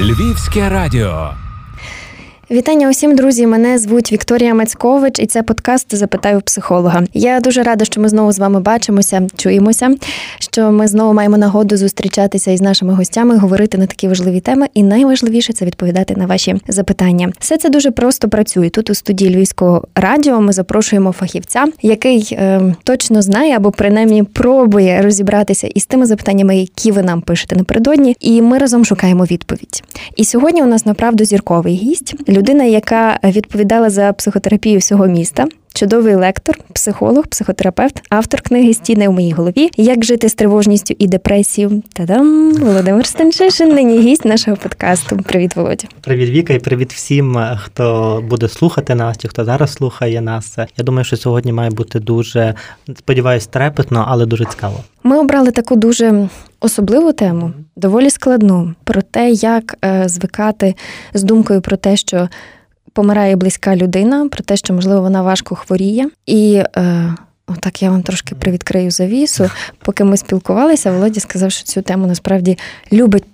Львівське радіо. Вітання усім, друзі! Мене звуть Вікторія Мацькович, і це подкаст Запитаю психолога. Я дуже рада, що ми знову з вами бачимося, чуємося. Що ми знову маємо нагоду зустрічатися із нашими гостями, говорити на такі важливі теми, і найважливіше це відповідати на ваші запитання. Все це дуже просто працює. Тут у студії Львівського радіо ми запрошуємо фахівця, який е, точно знає або принаймні пробує розібратися із тими запитаннями, які ви нам пишете напередодні, і ми разом шукаємо відповідь. І сьогодні у нас направду зірковий гість людина, яка відповідала за психотерапію всього міста. Чудовий лектор, психолог, психотерапевт, автор книги Стіни в моїй голові. Як жити з тривожністю і депресією? Та-дам! Володимир Станчишин, нині гість нашого подкасту. Привіт, Володя. Привіт, Віка, і привіт всім, хто буде слухати нас, чи хто зараз слухає нас. Я думаю, що сьогодні має бути дуже сподіваюсь, трепетно, але дуже цікаво. Ми обрали таку дуже особливу тему, доволі складну, про те, як е, звикати з думкою про те, що помирає близька людина, про те, що можливо вона важко хворіє, і е, отак я вам трошки привідкрию завісу. Поки ми спілкувалися, Володя сказав, що цю тему насправді любить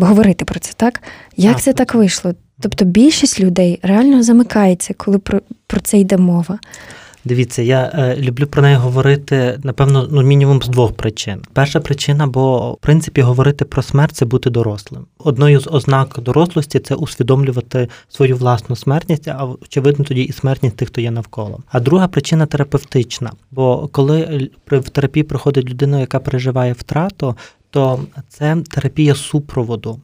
говорити про це, так? Як це так вийшло? Тобто більшість людей реально замикається, коли про, про це йде мова. Дивіться, я е, люблю про неї говорити, напевно, ну мінімум з двох причин. Перша причина, бо в принципі говорити про смерть це бути дорослим. Одною з ознак дорослості це усвідомлювати свою власну смертність, а очевидно тоді і смертність тих, хто є навколо. А друга причина терапевтична. Бо коли в терапії приходить людина, яка переживає втрату, то це терапія супроводу.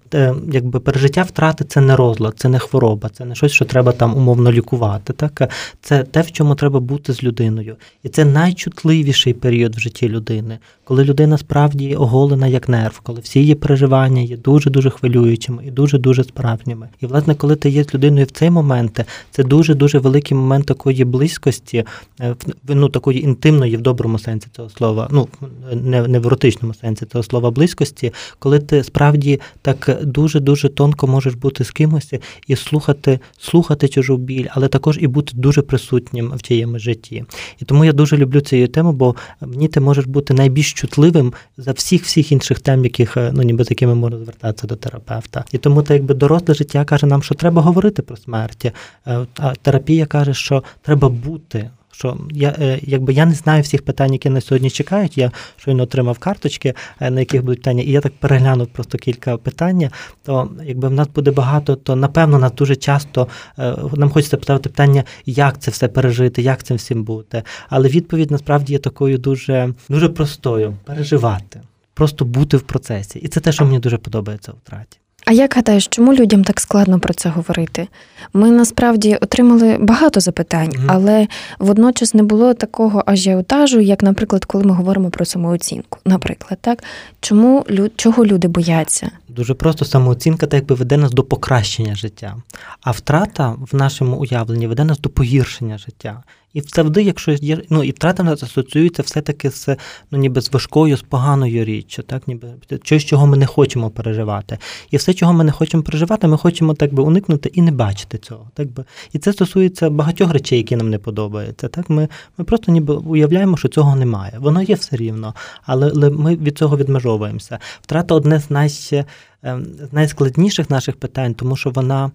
Якби пережиття втрати це не розлад, це не хвороба, це не щось, що треба там умовно лікувати. Так це те, в чому треба бути з людиною, і це найчутливіший період в житті людини, коли людина справді оголена як нерв, коли всі її переживання є дуже дуже хвилюючими і дуже дуже справжніми. І власне, коли ти є з людиною в цей момент, це дуже дуже великий момент такої близькості, е, ну такої інтимної в доброму сенсі цього слова, ну не, не в еротичному сенсі цього слова близькості, коли ти справді так дуже-дуже тонко можеш бути з кимось і слухати, слухати чужу біль, але також і бути дуже присутнім в чиєму житті. І тому я дуже люблю цю тему, бо мені ти можеш бути найбільш чутливим за всіх всіх інших тем, яких ну ніби з якими можна звертатися до терапевта. І тому це якби доросле життя каже нам, що треба говорити про смерть. Е, а терапія каже, що треба бути що я е, якби я не знаю всіх питань, які на сьогодні чекають. Я щойно отримав карточки, е, на яких будуть питання, і я так переглянув просто кілька питань. То якби в нас буде багато, то напевно нас дуже часто е, нам хочеться поставити питання, як це все пережити, як цим всім бути. Але відповідь насправді є такою дуже, дуже простою переживати, просто бути в процесі, і це те, що мені дуже подобається у втраті. А як гадаєш, чому людям так складно про це говорити? Ми насправді отримали багато запитань, але водночас не було такого ажіотажу, як, наприклад, коли ми говоримо про самооцінку. Наприклад, так чому чого люди бояться? Дуже просто самооцінка так якби веде нас до покращення життя, а втрата в нашому уявленні веде нас до погіршення життя. І завжди, якщо є, ну і втрата нас асоціюється все-таки з ну ніби з важкою, з поганою річчю, так ніби щось, чого ми не хочемо переживати. І все, чого ми не хочемо переживати, ми хочемо так би уникнути і не бачити цього. Так би. І це стосується багатьох речей, які нам не подобаються. Так Ми ми просто ніби уявляємо, що цього немає. Воно є все рівно, але, але ми від цього відмежовуємося. Втрата одне з най, ем, найскладніших наших питань, тому що вона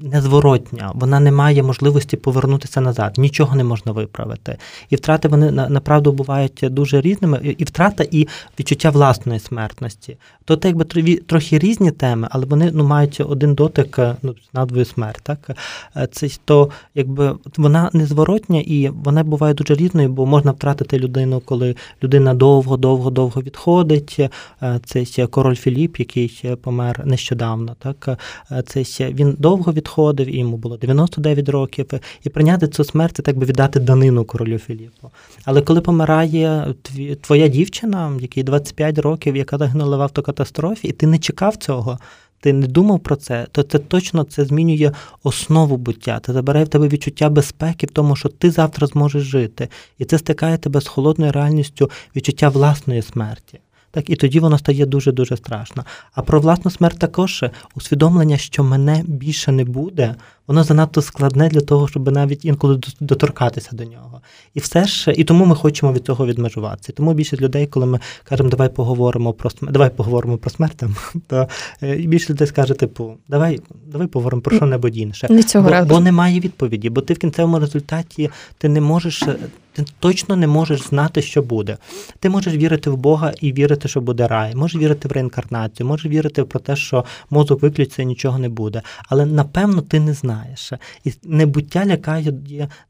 незворотня, вона не має можливості повернутися назад, нічого не можна виправити. І втрати вони направду бувають дуже різними. І втрата, і відчуття власної смертності. То це якби трохи різні теми, але вони ну, мають один дотик е, ну, надвою смерть. Так? Е, це то якби вона незворотня і вона буває дуже різною, бо можна втратити людину, коли людина довго-довго-довго відходить. Е, це король Філіп, який помер нещодавно. Так? Це він він довго відходив, і йому було 99 років, і прийняти цю смерть це так би віддати данину королю Філіпу. Але коли помирає твоя дівчина, якій 25 років, яка загинула в автокатастрофі, і ти не чекав цього. Ти не думав про це, то це точно це змінює основу буття. Це забирає в тебе відчуття безпеки в тому, що ти завтра зможеш жити, і це стикає тебе з холодною реальністю відчуття власної смерті. Так, І тоді воно стає дуже-дуже страшно. А про власну смерть також усвідомлення, що мене більше не буде, воно занадто складне для того, щоб навіть інколи доторкатися до нього. І все ж, і тому ми хочемо від цього відмежуватися. Тому більшість людей, коли ми кажемо, давай поговоримо про смерть, давай поговоримо про смерть, то е, більше людей скаже, типу, давай, давай поговоримо про що небудь інше. Не цього бо, бо немає відповіді, бо ти в кінцевому результаті ти не можеш ти точно не можеш знати, що буде. Ти можеш вірити в Бога і вірити, що буде рай, можеш вірити в реінкарнацію, можеш вірити про те, що мозок виключиться і нічого не буде. Але напевно ти не знаєш. І небуття лякає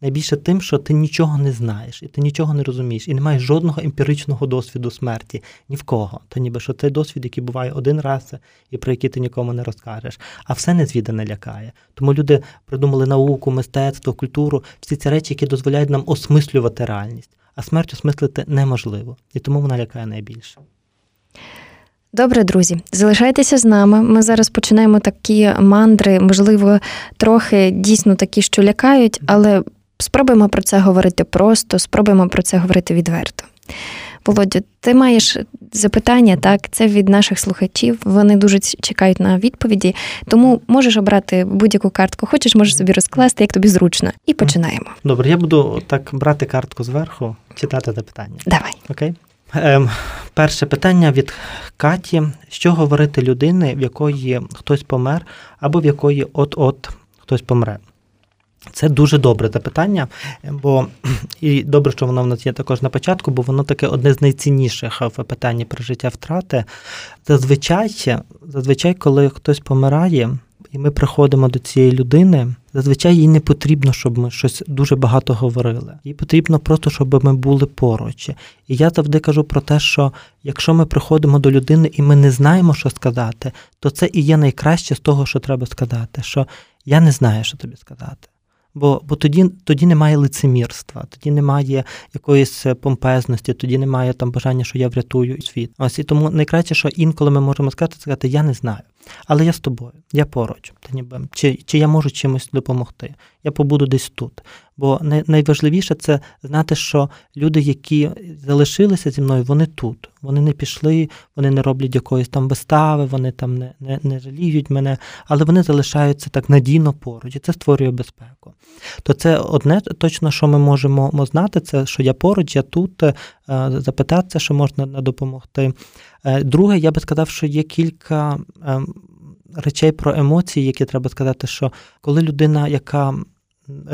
найбільше тим, що ти нічого не знаєш, і ти нічого не розумієш, і не маєш жодного емпіричного досвіду смерті. Ні в кого. То ніби що цей досвід, який буває один раз, і про який ти нікому не розкажеш. А все незвідане лякає. Тому люди придумали науку, мистецтво, культуру, всі ці речі, які дозволяють нам осмислювати реальність, а смерть осмислити неможливо, і тому вона лякає найбільше. Добре, друзі, залишайтеся з нами. Ми зараз починаємо такі мандри, можливо, трохи дійсно такі, що лякають, але спробуємо про це говорити просто, спробуємо про це говорити відверто. Володю, ти маєш запитання, так? Це від наших слухачів. Вони дуже чекають на відповіді. Тому можеш обрати будь-яку картку, хочеш, можеш собі розкласти, як тобі зручно. І починаємо. Добре, я буду так брати картку зверху, читати це питання. Давай. Окей. Ем, Перше питання від Каті: що говорити людини, в якої хтось помер, або в якої от-от хтось помре? Це дуже добре запитання, бо і добре, що воно в нас є також на початку, бо воно таке одне з найцінніших в питанні про життя втрати. Зазвичай, зазвичай, коли хтось помирає, і ми приходимо до цієї людини, зазвичай їй не потрібно, щоб ми щось дуже багато говорили. Їй потрібно просто, щоб ми були поруч. І я завжди кажу про те, що якщо ми приходимо до людини і ми не знаємо, що сказати, то це і є найкраще з того, що треба сказати. Що я не знаю, що тобі сказати. Бо бо тоді тоді немає лицемірства, тоді немає якоїсь помпезності, тоді немає там бажання, що я врятую світ. Ось і тому найкраще, що інколи ми можемо сказати, сказати Я не знаю. Але я з тобою, я поруч, та ніби чи чи я можу чимось допомогти? Я побуду десь тут. Бо найважливіше це знати, що люди, які залишилися зі мною, вони тут. Вони не пішли, вони не роблять якоїсь там вистави, вони там не не, не жаліють мене, але вони залишаються так надійно поруч, і це створює безпеку. То це одне точно, що ми можемо знати, це що я поруч, я тут, е, запитатися, що можна допомогти. Е, друге, я би сказав, що є кілька ем, речей про емоції, які треба сказати, що коли людина, яка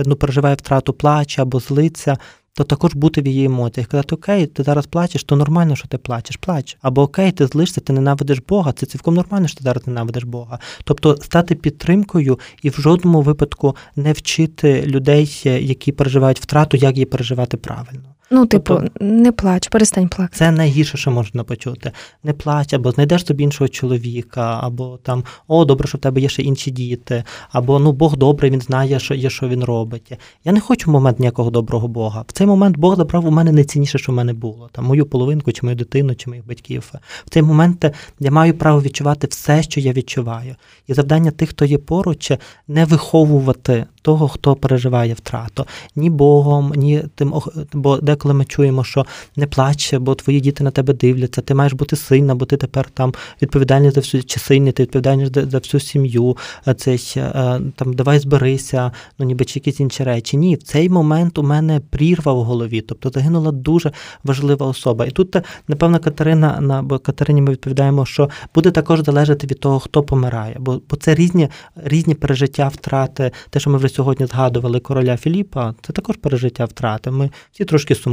ну, переживає втрату плаче або злиться, то також бути в її емоціях. Казати, окей, ти зараз плачеш, то нормально, що ти плачеш, плач. Або окей, ти злишся, ти ненавидиш Бога, це цілком нормально, що ти зараз ненавидиш Бога. Тобто стати підтримкою і в жодному випадку не вчити людей, які переживають втрату, як її переживати правильно. Ну, типу, тобто, не плач, перестань плакати. Це найгірше, що можна почути. Не плач, або знайдеш собі іншого чоловіка, або там о, добре, що в тебе є ще інші діти, або ну Бог добрий, він знає, що є, що він робить. Я не хочу в момент ніякого доброго Бога. В цей момент Бог забрав у мене найцінніше, що в мене було. Там мою половинку, чи мою дитину, чи моїх батьків. В цей момент я маю право відчувати все, що я відчуваю. І завдання тих, хто є поруч, не виховувати того, хто переживає втрату, ні Богом, ні тим, бо деколи ми чуємо, що не плач, бо твої діти на тебе дивляться, ти маєш бути сильна, бо ти тепер там відповідальний за всю чи сильний, ти відповідальний за всю сім'ю. Цей е, там давай зберися, ну ніби чи якісь інші речі. Ні, в цей момент у мене прірва в голові, тобто загинула дуже важлива особа. І тут, напевно, Катерина на бо Катерині ми відповідаємо, що буде також залежати від того, хто помирає, бо бо це різні різні пережиття втрати, те, що ми вже сьогодні згадували короля Філіпа, це також пережиття втрати. Ми всі трошки сумуємо.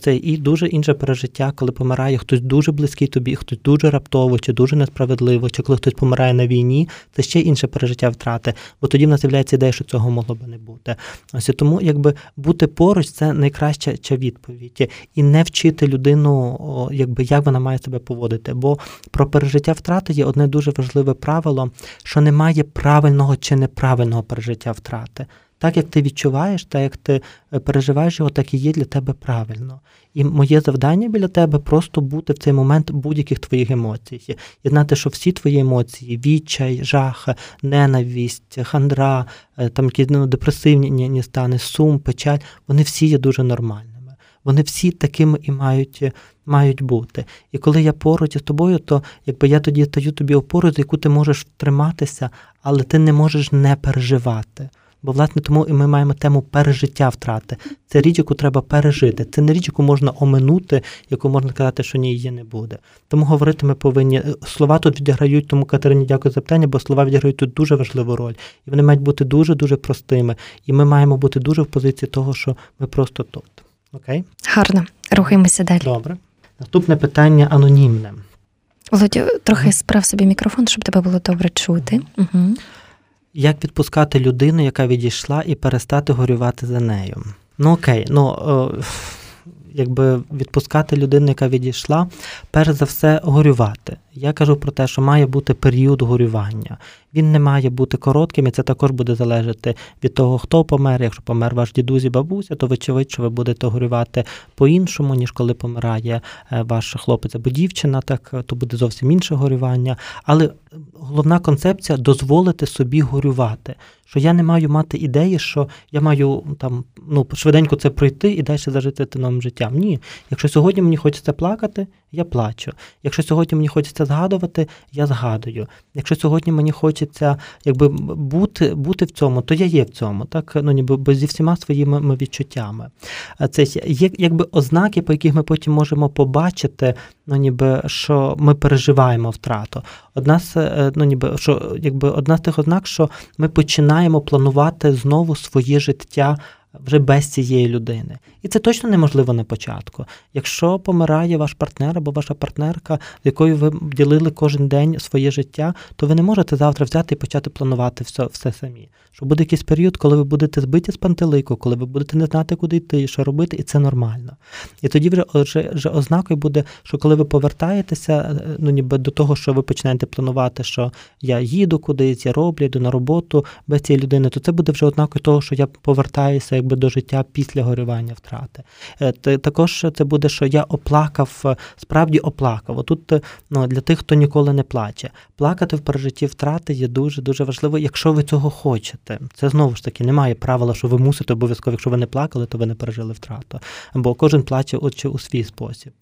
Це і дуже інше пережиття, коли помирає хтось дуже близький тобі, хтось дуже раптово, чи дуже несправедливо, чи коли хтось помирає на війні, це ще інше пережиття втрати. Бо тоді в нас з'являється ідея, що цього могло би не бути. Ось і тому, якби бути поруч, це найкраща відповідь. І не вчити людину, якби як вона має себе поводити. Бо про пережиття втрати є одне дуже важливе правило, що немає правильного чи неправильного пережиття втрати. Так як ти відчуваєш, так як ти е, переживаєш його, так і є для тебе правильно. І моє завдання біля тебе просто бути в цей момент будь-яких твоїх емоцій. І знати, що всі твої емоції відчай, жах, ненависть, хандра, е, там якісь ну, депресивні стани, сум, печаль, вони всі є дуже нормальними. Вони всі такими і мають мають бути. І коли я поруч із тобою, то якби я тоді стаю тобі опорою, за яку ти можеш триматися, але ти не можеш не переживати. Бо, власне, тому і ми маємо тему пережиття втрати. Це річ, яку треба пережити. Це не річ, яку можна оминути, яку можна сказати, що ні, її не буде. Тому говорити ми повинні. Слова тут відіграють, тому Катерині дякую за питання, бо слова відіграють тут дуже важливу роль. І вони мають бути дуже-дуже простими. І ми маємо бути дуже в позиції того, що ми просто тут. Окей? Гарно. Рухаємося далі. Добре. Наступне питання анонімне. Володю, трохи справ собі мікрофон, щоб тебе було добре чути. Угу. Як відпускати людину, яка відійшла, і перестати горювати за нею? Ну окей, ну о, якби відпускати людину, яка відійшла, перш за все горювати. Я кажу про те, що має бути період горювання. Він не має бути коротким, і це також буде залежати від того, хто помер. Якщо помер ваш дідусь і бабуся, то вочевидь, що ви будете горювати по-іншому, ніж коли помирає е, ваш хлопець або дівчина, так то буде зовсім інше горювання. Але головна концепція дозволити собі горювати. Що я не маю мати ідеї, що я маю там ну швиденько це пройти і далі зажити новим життям. Ні, якщо сьогодні мені хочеться плакати, я плачу. Якщо сьогодні мені хочеться згадувати, я згадую. Якщо сьогодні мені хочеться якби бути бути в цьому, то я є в цьому, так ну ніби бо зі всіма своїми відчуттями. Це є якби ознаки, по яких ми потім можемо побачити, ну ніби що ми переживаємо втрату. Одна з е, ну ніби що якби одна з тих ознак, що ми починаємо планувати знову своє життя вже без цієї людини. І це точно неможливо на початку. Якщо помирає ваш партнер або ваша партнерка, з якою ви ділили кожен день своє життя, то ви не можете завтра взяти і почати планувати все все самі. Що буде якийсь період, коли ви будете збиті з пантелику, коли ви будете не знати, куди йти, що робити, і це нормально. І тоді вже вже, вже ознакою буде, що коли ви повертаєтеся, е, ну ніби до того, що ви починаєте планувати, що я їду кудись, я роблю, йду на роботу без цієї людини, то це буде вже ознакою того, що я повертаюся якби до життя після горювання втрати. Е, також це буде, що я оплакав, е, справді оплакав. Отут ну, для тих, хто ніколи не плаче. Плакати в пережитті втрати є дуже дуже важливо, якщо ви цього хочете. Це знову ж таки немає правила, що ви мусите обов'язково, якщо ви не плакали, то ви не пережили втрату. Бо кожен плаче отче у свій спосіб.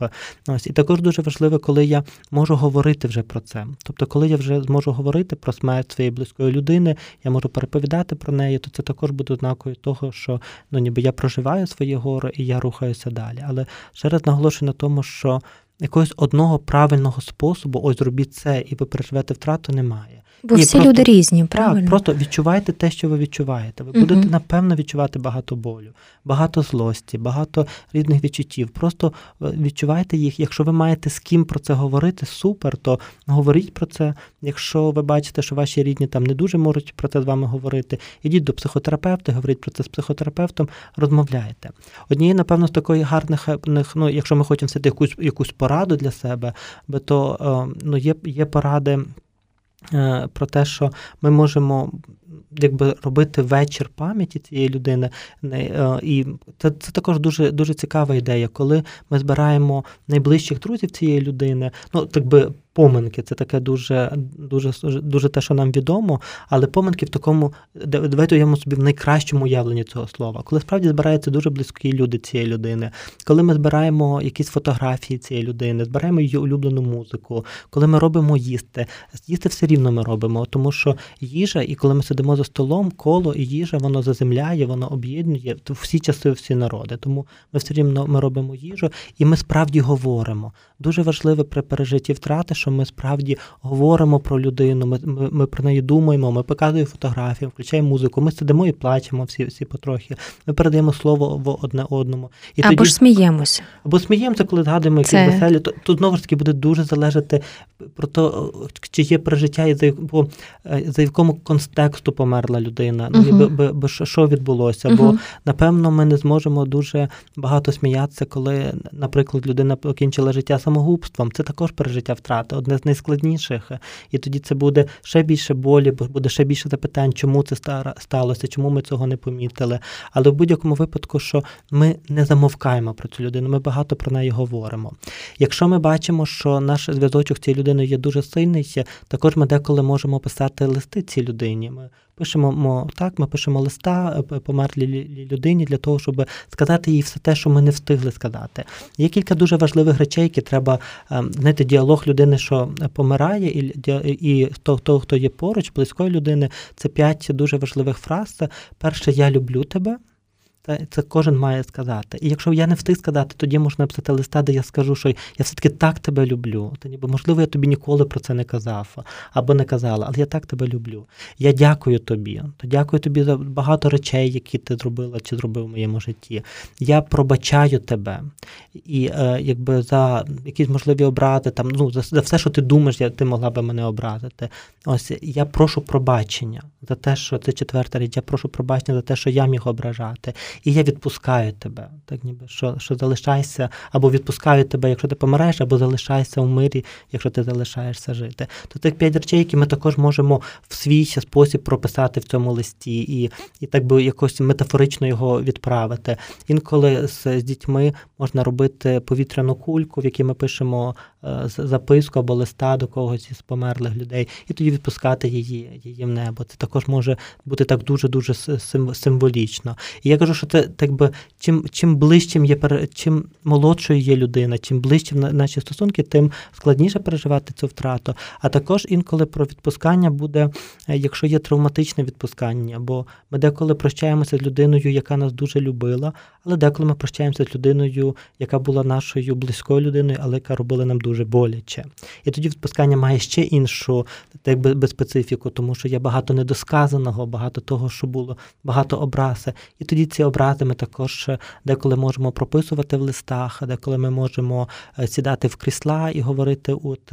Ось і також дуже важливо, коли я можу говорити вже про це. Тобто, коли я вже зможу говорити про смерть своєї близької людини, я можу переповідати про неї, то це також буде ознакою того, що ну ніби я проживаю своє горе і я рухаюся далі. Але ще раз наголошую на тому, що якогось одного правильного способу, ось зробіть це, і ви переживете втрату, немає. Бо всі просто, люди різні, правильно? Так, просто відчувайте те, що ви відчуваєте. Ви будете, напевно, відчувати багато болю, багато злості, багато різних відчуттів. Просто е, відчувайте їх. Якщо ви маєте з ким про це говорити, супер, то говоріть про це. Якщо ви бачите, що ваші рідні там не дуже можуть про це з вами говорити, ідіть до психотерапевта, говоріть про це з психотерапевтом, розмовляйте. Однією, напевно, з такої гарних, ну, якщо ми хочемо все якусь якусь пораду для себе, то е, ну, є, є поради. Е, про те, що ми можемо якби робити вечір пам'яті цієї людини, е, і це це також дуже дуже цікава ідея, коли ми збираємо найближчих друзів цієї людини, ну так би поминки. Це таке дуже дуже дуже те, що нам відомо, але поминки в такому давайте уявимо собі в найкращому уявленні цього слова. Коли справді збираються дуже близькі люди цієї людини, коли ми збираємо якісь фотографії цієї людини, збираємо її улюблену музику, коли ми робимо їсти, їсти все рівно ми робимо, тому що їжа, і коли ми сидимо за столом, коло і їжа, воно заземляє, воно об'єднує всі часи, всі народи. Тому ми все рівно ми робимо їжу, і ми справді говоримо. Дуже важливо при пережитті втрати що ми справді говоримо про людину, ми ми, ми про неї думаємо, ми показуємо фотографії, включаємо музику, ми сидимо і плачемо всі всі потрохи. Ми передаємо слово в одне одному. І Або тоді, ж сміємося. Або сміємося, коли згадуємо якісь Це... веселі. То тут знову ж таки буде дуже залежати про те, чи є пережиття і за бо, е, за якому контексту померла людина, ну uh-huh. би, би, що відбулося. Uh-huh. Бо напевно ми не зможемо дуже багато сміятися, коли, наприклад, людина покінчила життя самогубством. Це також пережиття втрати одне з найскладніших. І тоді це буде ще більше болі, буде ще більше запитань, чому це сталося, чому ми цього не помітили. Але в будь-якому випадку, що ми не замовкаємо про цю людину, ми багато про неї говоримо. Якщо ми бачимо, що наш зв'язочок з цією людиною є дуже сильний, також ми деколи можемо писати листи цій людині. Ми пишемо так, ми пишемо листа померлій людині для того, щоб сказати їй все те, що ми не встигли сказати. Є кілька дуже важливих речей, які треба знаєте, діалог людини, що помирає, і і того, хто є поруч, близької людини. Це п'ять дуже важливих фраз. Перше, я люблю тебе. Це кожен має сказати. І якщо я не встиг сказати, тоді можна написати листа, де я скажу, що я все-таки так тебе люблю. То ніби можливо, я тобі ніколи про це не казав або не казала, але я так тебе люблю. Я дякую тобі. То дякую тобі за багато речей, які ти зробила чи зробив в моєму житті. Я пробачаю тебе. І е, якби за якісь можливі образи, там ну за, за все, що ти думаєш, я, ти могла би мене образити. Ось я прошу пробачення за те, що це четверта річ. Я прошу пробачення за те, що я міг ображати і я відпускаю тебе. Так ніби що що залишайся, або відпускаю тебе, якщо ти помираєш, або залишайся у мирі, якщо ти залишаєшся жити. То тих п'ять речей, які ми також можемо в свій спосіб прописати в цьому листі, і і так би якось метафорично його відправити. Інколи з, з дітьми можна робити повітряну кульку, в якій ми пишемо записку або листа до когось із померлих людей, і тоді відпускати її її в небо. Це також може бути так дуже дуже символічно. І я кажу, що це так би чим чим ближчим є чим молодшою є людина, чим ближчим наші стосунки, тим складніше переживати цю втрату. А також інколи про відпускання буде, е, якщо є травматичне відпускання, бо ми деколи прощаємося з людиною, яка нас дуже любила, але деколи ми прощаємося з людиною, яка була нашою близькою людиною, але яка робила нам дуже боляче. І тоді відпускання має ще іншу так би, специфіку, тому що є багато недосказаного, багато того, що було, багато образи. І тоді ці образи ми також е, деколи можемо прописувати в листах, деколи ми можемо е, сідати в крісла і говорити, от,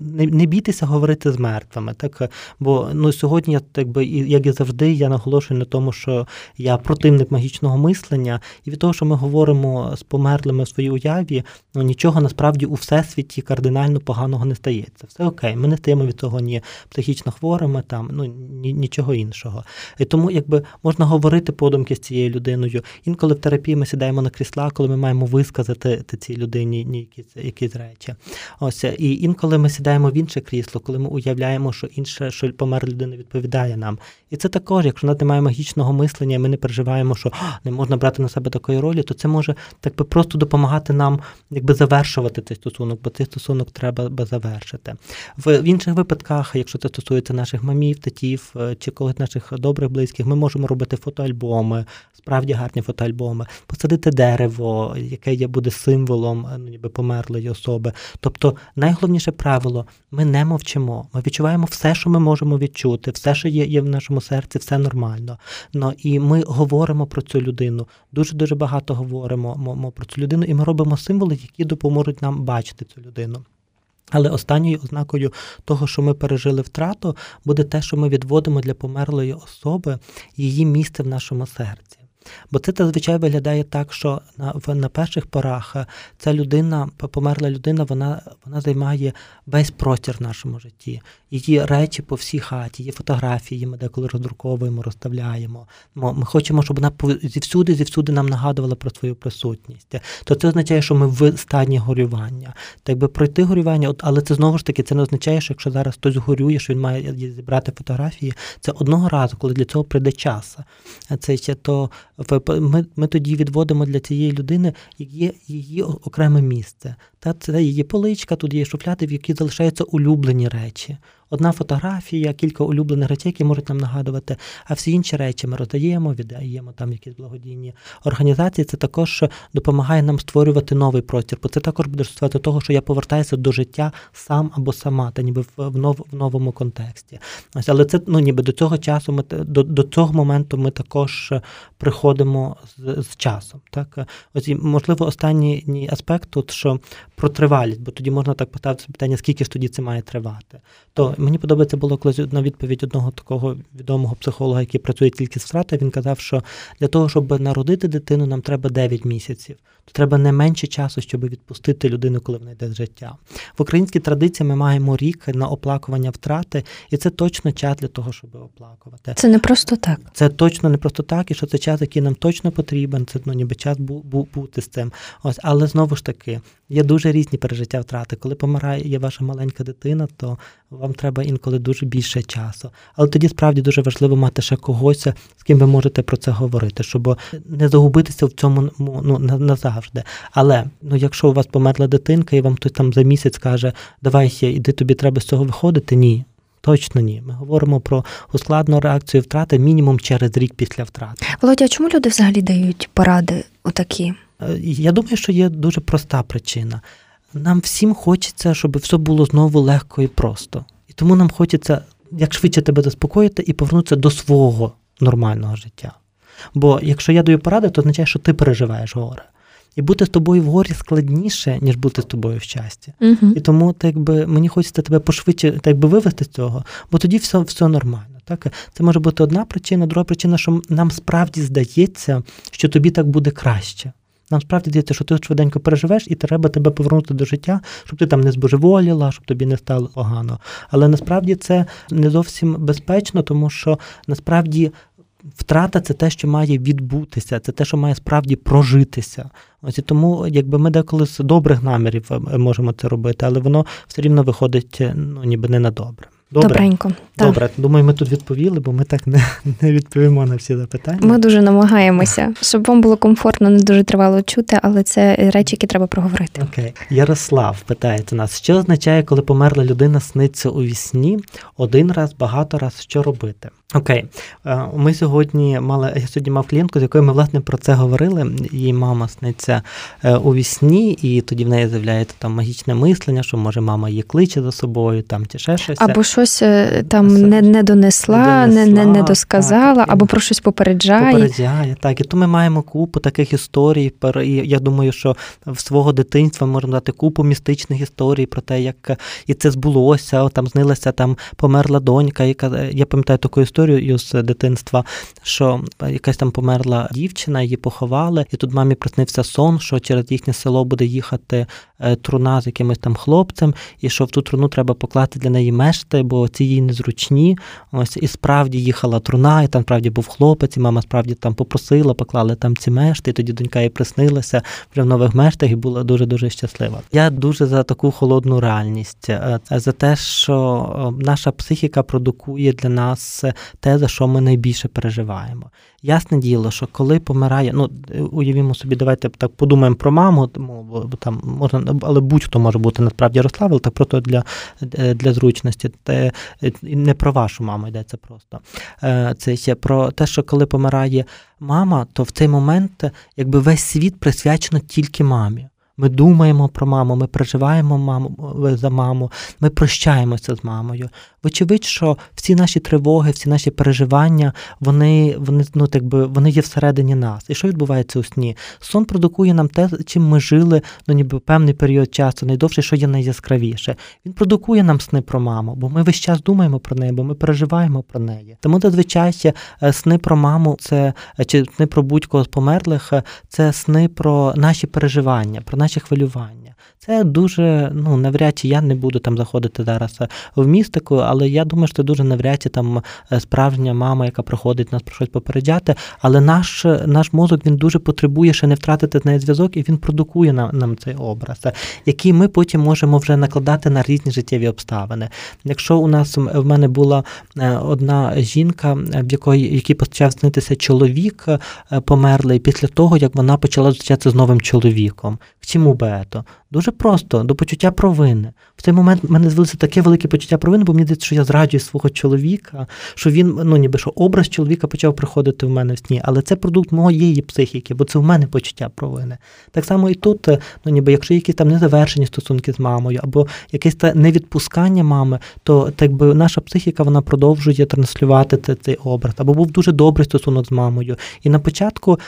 не, не бійтеся говорити з мертвими. Так? Бо ну, сьогодні, так би, як і завжди, я наголошую на тому, що я противник магічного мислення, і від того, що ми говоримо з померлими в своїй уяві, ну нічого насправді у всесвіті кардинально поганого не стається. Все окей, ми не стаємо від того ні психічно хворими, там ну ні, нічого іншого. І тому якби можна говорити подумки з цією людиною. Інколи в терапії ми сідаємо на крісла, коли ми маємо висказати цій людині якісь якісь речі. Ось і інколи ми сідаємо в інше крісло, коли ми уявляємо, що інше, що помер людина відповідає нам. І це також, якщо вона не має магічного мислення, ми не переживаємо, що не можна брати на себе такої ролі, то це може так би просто допомагати нам, якби завершувати цей стосунок, бо цей стосунок треба завершити. В, інших випадках, якщо це стосується наших мамів, татів е, чи когось наших добрих близьких, ми можемо робити фотоальбоми, справді гарні фотоальбоми, посадити дерево, яке є буде символом ну, ніби померлої особи. Тобто, найголовніше правило ми не мовчимо. Ми відчуваємо все, що ми можемо відчути, все, що є, є в нашому серці, все нормально. Ну, І ми говоримо про цю людину. Дуже дуже багато говоримо про цю людину, і ми робимо символи, які допоможуть нам бачити цю людину. Але останньою ознакою того, що ми пережили втрату, буде те, що ми відводимо для померлої особи її місце в нашому серці. Бо це зазвичай виглядає так, що на на перших порах е, ця людина, померла людина, вона вона займає весь простір в нашому житті. Її речі по всій хаті, її фотографії, ми деколи роздруковуємо, розставляємо. Ми хочемо, щоб вона зівсюди, зівсюди нам нагадувала про свою присутність. То це означає, що ми в стані горювання. Так би пройти горювання, але це знову ж таки це не означає, що якщо зараз хтось горює, що він має зібрати фотографії, це одного разу, коли для цього прийде час. Це ще то ми ми тоді відводимо для цієї людини її її окреме місце. Та Це її поличка, тут є шуфляди, в які залишаються улюблені речі одна фотографія, кілька улюблених речей, які можуть нам нагадувати, а всі інші речі ми роздаємо, віддаємо там якісь благодійні організації. Це також допомагає нам створювати новий простір, бо це також буде стосувати того, що я повертаюся до життя сам або сама, та ніби в нов, в новому контексті. Ось, але це ну ніби до цього часу ми до, до цього моменту ми також приходимо з, з часом. Так, ось і можливо останній аспект тут, що про тривалість, бо тоді можна так поставити питання, скільки ж тоді це має тривати. То Мені подобається було колись одна відповідь одного такого відомого психолога, який працює тільки з втрати. Він казав, що для того, щоб народити дитину, нам треба 9 місяців. То треба не менше часу, щоб відпустити людину, коли вона йде з життя. В українській традиції ми маємо рік на оплакування втрати, і це точно час для того, щоб оплакувати. Це не просто так. Це точно не просто так, і що це час, який нам точно потрібен. Це ну ніби час бу, бу, бути з цим. Ось, але знову ж таки є дуже різні пережиття втрати. Коли помирає ваша маленька дитина, то вам треба треба інколи дуже більше часу. Але тоді справді дуже важливо мати ще когось, з ким ви можете про це говорити, щоб не загубитися в цьому ну, назавжди. Але ну, якщо у вас померла дитинка, і вам хтось там за місяць каже, давай іди, тобі треба з цього виходити, ні. Точно ні. Ми говоримо про ускладну реакцію втрати мінімум через рік після втрати. Володя, чому люди взагалі дають поради отакі? Е, я думаю, що є дуже проста причина. Нам всім хочеться, щоб все було знову легко і просто. І тому нам хочеться як швидше тебе заспокоїти і повернутися до свого нормального життя. Бо якщо я даю поради, то означає, що ти переживаєш горе. І бути з тобою в горі складніше, ніж бути з тобою в щасті. uh І тому так би, мені хочеться тебе пошвидше так би вивести з цього, бо тоді все все нормально. Так? Це може бути одна причина, друга причина, що нам справді здається, що тобі так буде краще. Нам справді здається, що ти швиденько переживеш, і треба тебе повернути до життя, щоб ти там не збожеволіла, щоб тобі не стало погано. Але насправді це не зовсім безпечно, тому що насправді. Втрата це те, що має відбутися, це те, що має справді прожитися. Ось і тому, якби ми деколи з добрих намірів е, можемо це робити, але воно все рівно виходить ну ніби не на добре. Добре. Добренько. Добре, так. думаю, ми тут відповіли, бо ми так не не відповімо на всі запитання. Ми дуже намагаємося, щоб вам було комфортно, не дуже тривало чути, але це речі, які треба проговорити. Окей, Ярослав питається нас, що означає, коли померла людина, сниться у вісні один раз, багато раз, що робити? Окей, е, ми сьогодні мали. Я сьогодні мав клієнтку, з якою ми власне про це говорили. Її мама сниться е, у вісні, і тоді в неї з'являється там магічне мислення, що може мама її кличе за собою, там чи ще щось. Або щось е, там не не донесла, не не, не досказала, так, або про щось попереджає. Попереджає, так. І то ми маємо купу таких історій. І я думаю, що в свого дитинства можна дати купу містичних історій про те, як і це збулося. Там знилася, там померла донька, яка я пам'ятаю таку історію з дитинства, що якась там померла дівчина, її поховали, і тут мамі приснився сон, що через їхнє село буде їхати труна з якимось там хлопцем, і що в ту труну треба покласти для неї мешти, бо ці їй незручні. Ось і справді їхала труна, і там справді був хлопець, і мама справді там попросила, поклали там ці мешти, і тоді донька їй приснилася вже в нових мештах і була дуже дуже щаслива. Я дуже за таку холодну реальність, е, за те, що наша психіка продукує для нас те, за що ми найбільше переживаємо. Ясне діло, що коли помирає, ну уявімо собі, давайте так подумаємо про маму, тому бо там можна, але будь-хто може бути насправді Ярослав, але так просто для для зручності. Те, не про вашу маму йдеться просто. Е, це ще про те, що коли помирає мама, то в цей момент якби весь світ присвячено тільки мамі. Ми думаємо про маму, ми переживаємо маму за маму, ми прощаємося з мамою. Вочевидь, що всі наші тривоги, всі наші переживання, вони вони, ну, так би, вони є всередині нас. І що відбувається у сні? Сон продукує нам те, чим ми жили ну, ніби певний період часу, найдовше, що є найяскравіше. Він продукує нам сни про маму, бо ми весь час думаємо про неї, бо ми переживаємо про неї. Тому зазвичай е, сни про маму, це е, чи сни про будь-кого з померлих, е, це сни про наші переживання, про наші хвилювання. Це дуже, ну навряд чи я не буду там заходити зараз в містику, але я думаю, що це дуже навряд чи там е, справжня мама, яка приходить нас про щось попереджати. Але наш наш мозок він дуже потребує ще не втратити неї зв'язок, і він продукує нам, нам цей образ, який ми потім можемо вже накладати на різні життєві обставини. Якщо у нас в мене була е, одна жінка, в якої який почав снитися чоловік е, померлий, після того як вона почала зустрічатися з новим чоловіком. Чому це? Дуже просто до почуття провини. В цей момент в мене звелося таке велике почуття провини, бо мені здається, що я зраджую свого чоловіка, що він, ну ніби що образ чоловіка почав приходити в мене в сні, але це продукт моєї психіки, бо це в мене почуття провини. Так само і тут, ну ніби якщо якісь там незавершені стосунки з мамою, або якесь те невідпускання мами, то так би наша психіка вона продовжує транслювати цей, цей образ. Або був дуже добрий стосунок з мамою. І на початку,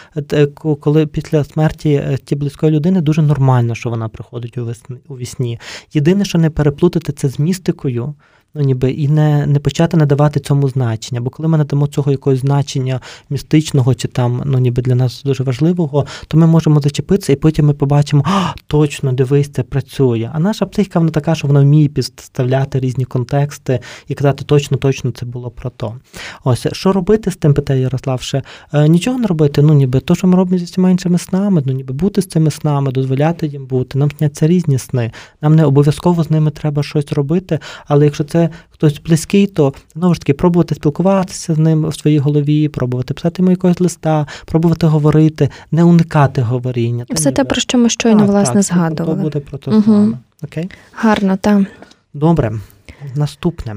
коли після смерті е, ті близької людини, дуже нормально, що вона приходить приходить у весні. Єдине, що не переплутати це з містикою, ну ніби і не не почати надавати цьому значення. Бо коли ми надамо цього якогось значення містичного чи там, ну ніби для нас дуже важливого, то ми можемо зачепитися, і потім ми побачимо, а, точно, дивись, це працює. А наша психіка вона така, що вона вміє підставляти різні контексти і казати, точно, точно це було про то. Ось що робити з тим, питає Ярослав, ще е, нічого не робити. Ну ніби то, що ми робимо зі всіма іншими снами, ну ніби бути з цими снами, дозволяти їм бути. Нам сняться різні сни. Нам не обов'язково з ними треба щось робити, але якщо це це хтось близький, то знову ж таки пробувати спілкуватися з ним в своїй голові, пробувати писати йому якогось листа, пробувати говорити, не уникати говоріння. Все те, про що ми щойно так, власне так, згадували. Буде про те угу. саме. Окей? Гарно, так. Добре, наступне.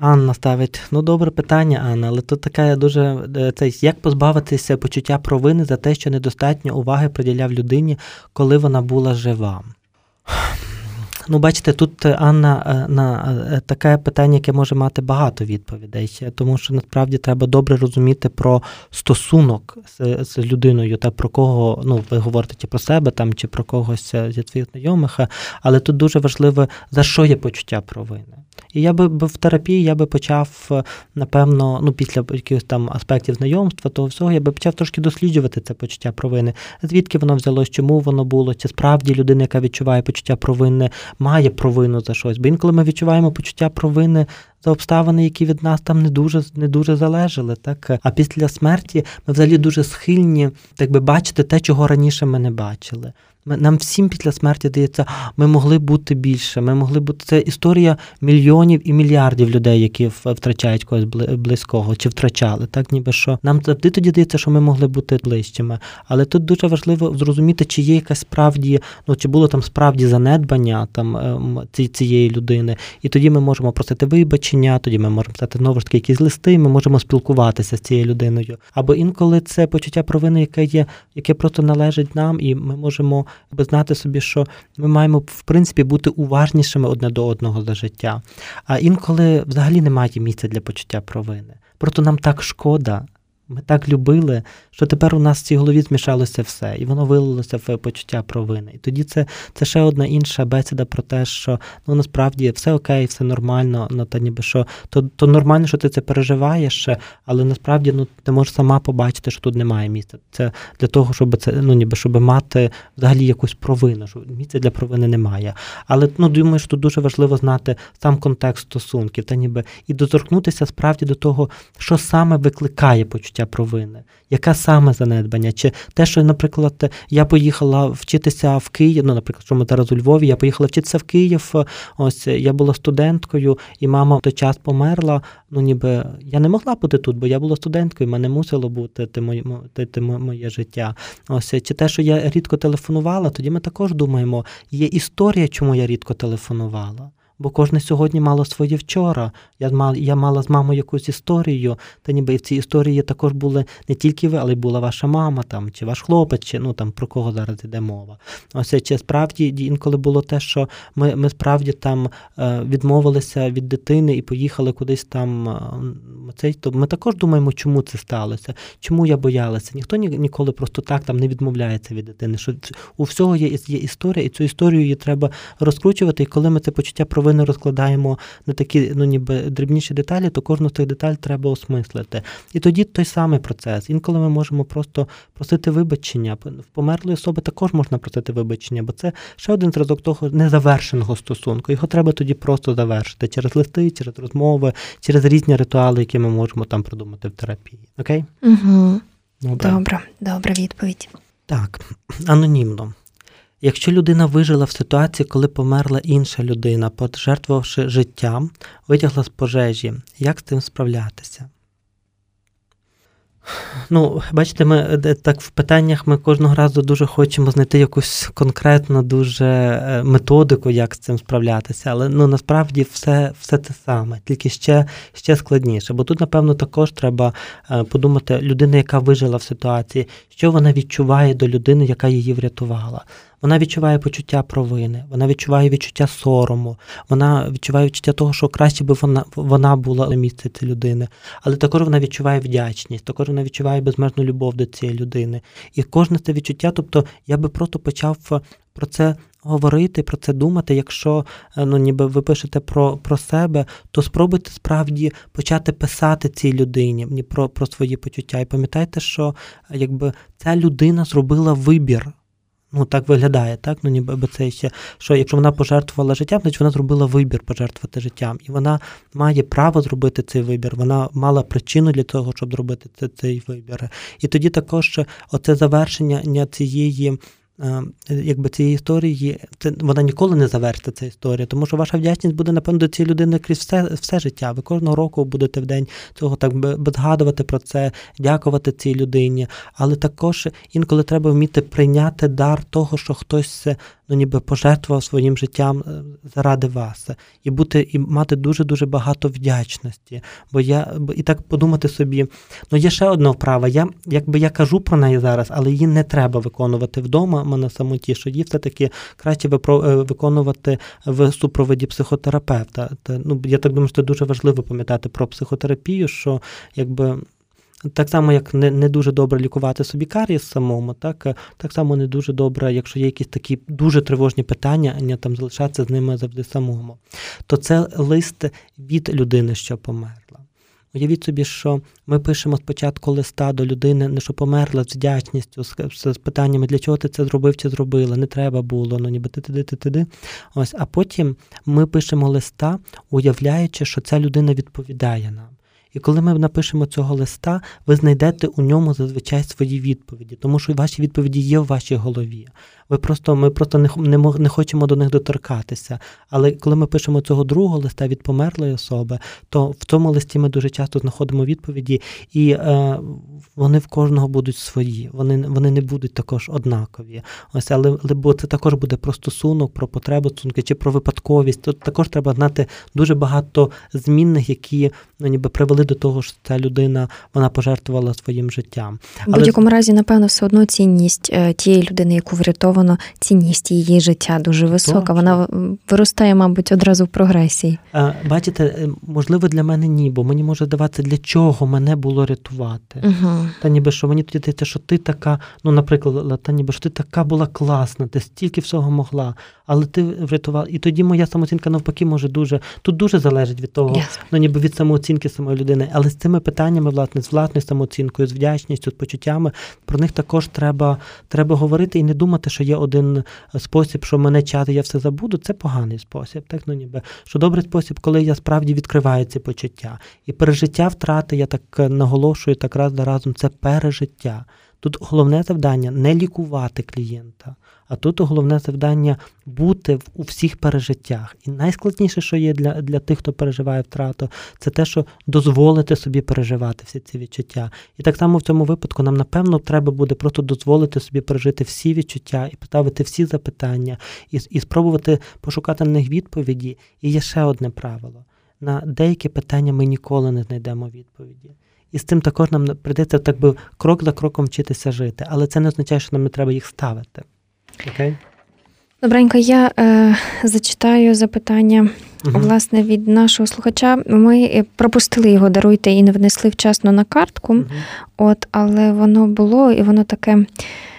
Анна ставить, ну добре питання, Анна, але тут така дуже е, це як позбавитися почуття провини за те, що недостатньо уваги приділяв людині, коли вона була жива. Ну, бачите, тут е, Анна е, на е, таке питання, яке може мати багато відповідей, тому що насправді треба добре розуміти про стосунок з, з людиною, та про кого ну ви говорите про себе там, чи про когось зі своїх знайомих, але тут дуже важливо за що є почуття провини. І я би в терапії я би почав, напевно, ну після якихось там аспектів знайомства, того всього, я би почав трошки досліджувати це почуття провини. Звідки воно взялось, чому воно було, чи справді людина, яка відчуває почуття провини, має провину за щось. Бо інколи ми відчуваємо почуття провини за обставини, які від нас там не дуже не дуже залежали. Так? А після смерті ми взагалі дуже схильні так би, бачити те, чого раніше ми не бачили. Нам всім після смерті здається, ми могли бути більше. Ми могли бути це історія мільйонів і мільярдів людей, які втрачають когось близького чи втрачали. Так, ніби що нам завжди тоді здається, що ми могли бути ближчими. Але тут дуже важливо зрозуміти, чи є якась справді, ну чи було там справді занедбання там ем, цієї людини, і тоді ми можемо просити вибачення, тоді ми можемо писати знову ж таки якісь листи, ми можемо спілкуватися з цією людиною. Або інколи це почуття провини, яке є, яке просто належить нам, і ми можемо знати собі, що ми маємо в принципі бути уважнішими одне до одного за життя. А інколи взагалі немає місця для почуття провини. Просто нам так шкода. Ми так любили, що тепер у нас в цій голові змішалося все, і воно вилилося в почуття провини. І тоді це це ще одна інша бесіда про те, що ну насправді все окей, все нормально, ну та ніби що то то нормально, що ти це переживаєш, але насправді ну ти можеш сама побачити, що тут немає місця. Це для того, щоб це ну ніби щоб мати взагалі якусь провину. що Місця для провини немає. Але ну думаю, що тут дуже важливо знати сам контекст стосунків, та ніби і доторкнутися справді до того, що саме викликає почуття провини, яка саме занедбання? Чи те, що, наприклад, я поїхала вчитися в Київ, ну, наприклад, що ми зараз у Львові, я поїхала вчитися в Київ. Ось я була студенткою, і мама в той час померла. Ну, ніби я не могла бути тут, бо я була студенткою, мене мусило бути те моє, те, те моє життя. Ось чи те, що я рідко телефонувала, тоді ми також думаємо, є історія, чому я рідко телефонувала бо кожне сьогодні мало своє вчора. Я мала, я мала з мамою якусь історію, та ніби і в цій історії також були не тільки ви, але й була ваша мама там, чи ваш хлопець, чи ну там про кого зараз йде мова. Ось чи справді інколи було те, що ми ми справді там е, відмовилися від дитини і поїхали кудись там. Е, цей, то ми також думаємо, чому це сталося, чому я боялася. Ніхто ні, ніколи просто так там не відмовляється від дитини. Що у всього є, є історія, і цю історію її треба розкручувати. І коли ми це почуття проведемо, провини розкладаємо на такі ну ніби дрібніші деталі, то кожну з цих деталей треба осмислити. І тоді той самий процес. Інколи ми можемо просто просити вибачення. В померлої особи також можна просити вибачення, бо це ще один зразок того незавершеного стосунку. Його треба тоді просто завершити через листи, через розмови, через різні ритуали, які ми можемо там придумати в терапії. Окей? Угу. Добре, добре, добра відповідь. Так, анонімно. Якщо людина вижила в ситуації, коли померла інша людина, пожертвувавши життям, витягла з пожежі, як з цим справлятися? Ну, бачите, ми е, так в питаннях ми кожного разу дуже хочемо знайти якусь конкретну дуже е, методику, як з цим справлятися. Але ну насправді все все те саме, тільки ще ще складніше. Бо тут, напевно, також треба е, подумати, людина, яка вижила в ситуації, що вона відчуває до людини, яка її врятувала. Вона відчуває почуття провини, вона відчуває відчуття сорому, вона відчуває відчуття того, що краще би вона вона була на місці цієї людини. Але також вона відчуває вдячність, також вона відчуває безмежну любов до цієї людини. І кожне це відчуття, тобто я би просто почав е, про це. Говорити про це думати, якщо е, ну ніби ви пишете про про себе, то спробуйте справді почати писати цій людині про про свої почуття. І пам'ятайте, що якби ця людина зробила вибір Ну, так виглядає, так? Ну, ніби це ще, що якщо вона пожертвувала життям, значить вона зробила вибір пожертвувати життям. І вона має право зробити цей вибір. Вона мала причину для того, щоб зробити цей вибір. І тоді також оце завершення цієї якби цієї історії, це вона ніколи не завершиться, ця історія, тому що ваша вдячність буде, напевно, до цієї людини крізь все все життя. Ви кожного року будете в день цього так би згадувати про це, дякувати цій людині. Але також інколи треба вміти прийняти дар того, що хтось ну ніби пожертвував своїм життям е, заради вас, і бути і мати дуже дуже багато вдячності. Бо я і так подумати собі, ну є ще одна вправа. Я якби я кажу про неї зараз, але її не треба виконувати вдома. На самоті, що її все таки краще е, виконувати в супроводі психотерапевта. Ну я так думаю, що це дуже важливо пам'ятати про психотерапію, що якби. Так само, як не не дуже добре лікувати собі карієс самому, так так само не дуже добре, якщо є якісь такі дуже тривожні питання, там залишатися з ними завжди самому. То це лист від людини, що померла. Уявіть собі, що ми пишемо спочатку листа до людини, не що померла з вдячністю, з, з питаннями, для чого ти це зробив чи зробила, не треба було, ну ніби ти ти ти ти Ось, а потім ми пишемо листа, уявляючи, що ця людина відповідає нам. І коли ми напишемо цього листа, ви знайдете у ньому зазвичай свої відповіді, тому що ваші відповіді є в вашій голові. Ви просто, Ми просто не не, не хочемо до них доторкатися. Але коли ми пишемо цього другого листа від померлої особи, то в цьому листі ми дуже часто знаходимо відповіді, і е, вони в кожного будуть свої, вони вони не будуть також однакові. Ось, але бо це також буде про стосунок, про потребу стосунки чи про випадковість. Тут також треба знати дуже багато змінних, які ну, ніби привели до того, що ця людина вона пожертвувала своїм життям. В будь-якому разі, напевно, все одно цінність е, тієї людини, яку врятовано воно цінність її життя дуже висока. Точно. Вона виростає, мабуть, одразу в прогресії. Бачите, е, можливо, для мене ні, бо мені може здаватися, для чого мене було рятувати. Угу. Та ніби що мені тоді здається, що ти така, ну, наприклад, та ніби що ти така була класна, ти стільки всього могла, але ти врятувала. І тоді моя самооцінка навпаки може дуже тут дуже залежить від того, yes. ну ніби від самооцінки самої людини. Але з цими питаннями, власне, з власною самооцінкою, з вдячністю, з почуттями, про них також треба, треба говорити і не думати, що є один спосіб, що мене чати, я все забуду, це поганий спосіб. Так, ну ніби що добрий спосіб, коли я справді відкриваю ці почуття. І пережиття втрати, я так наголошую, так раз за разом, це пережиття. Тут головне завдання не лікувати клієнта, а тут головне завдання бути у всіх пережиттях. І найскладніше, що є для для тих, хто переживає втрату, це те, що дозволити собі переживати всі ці відчуття. І так само в цьому випадку нам, напевно, треба буде просто дозволити собі пережити всі відчуття і поставити всі запитання, і, і спробувати пошукати на них відповіді. І є ще одне правило: на деякі питання ми ніколи не знайдемо відповіді. І з цим також нам прийдеться так би крок за кроком вчитися жити. Але це не означає, що нам не треба їх ставити. Окей? Добренько, я е, зачитаю запитання угу. власне від нашого слухача. Ми е, пропустили його, даруйте і не внесли вчасно на картку. Угу. От, але воно було, і воно таке.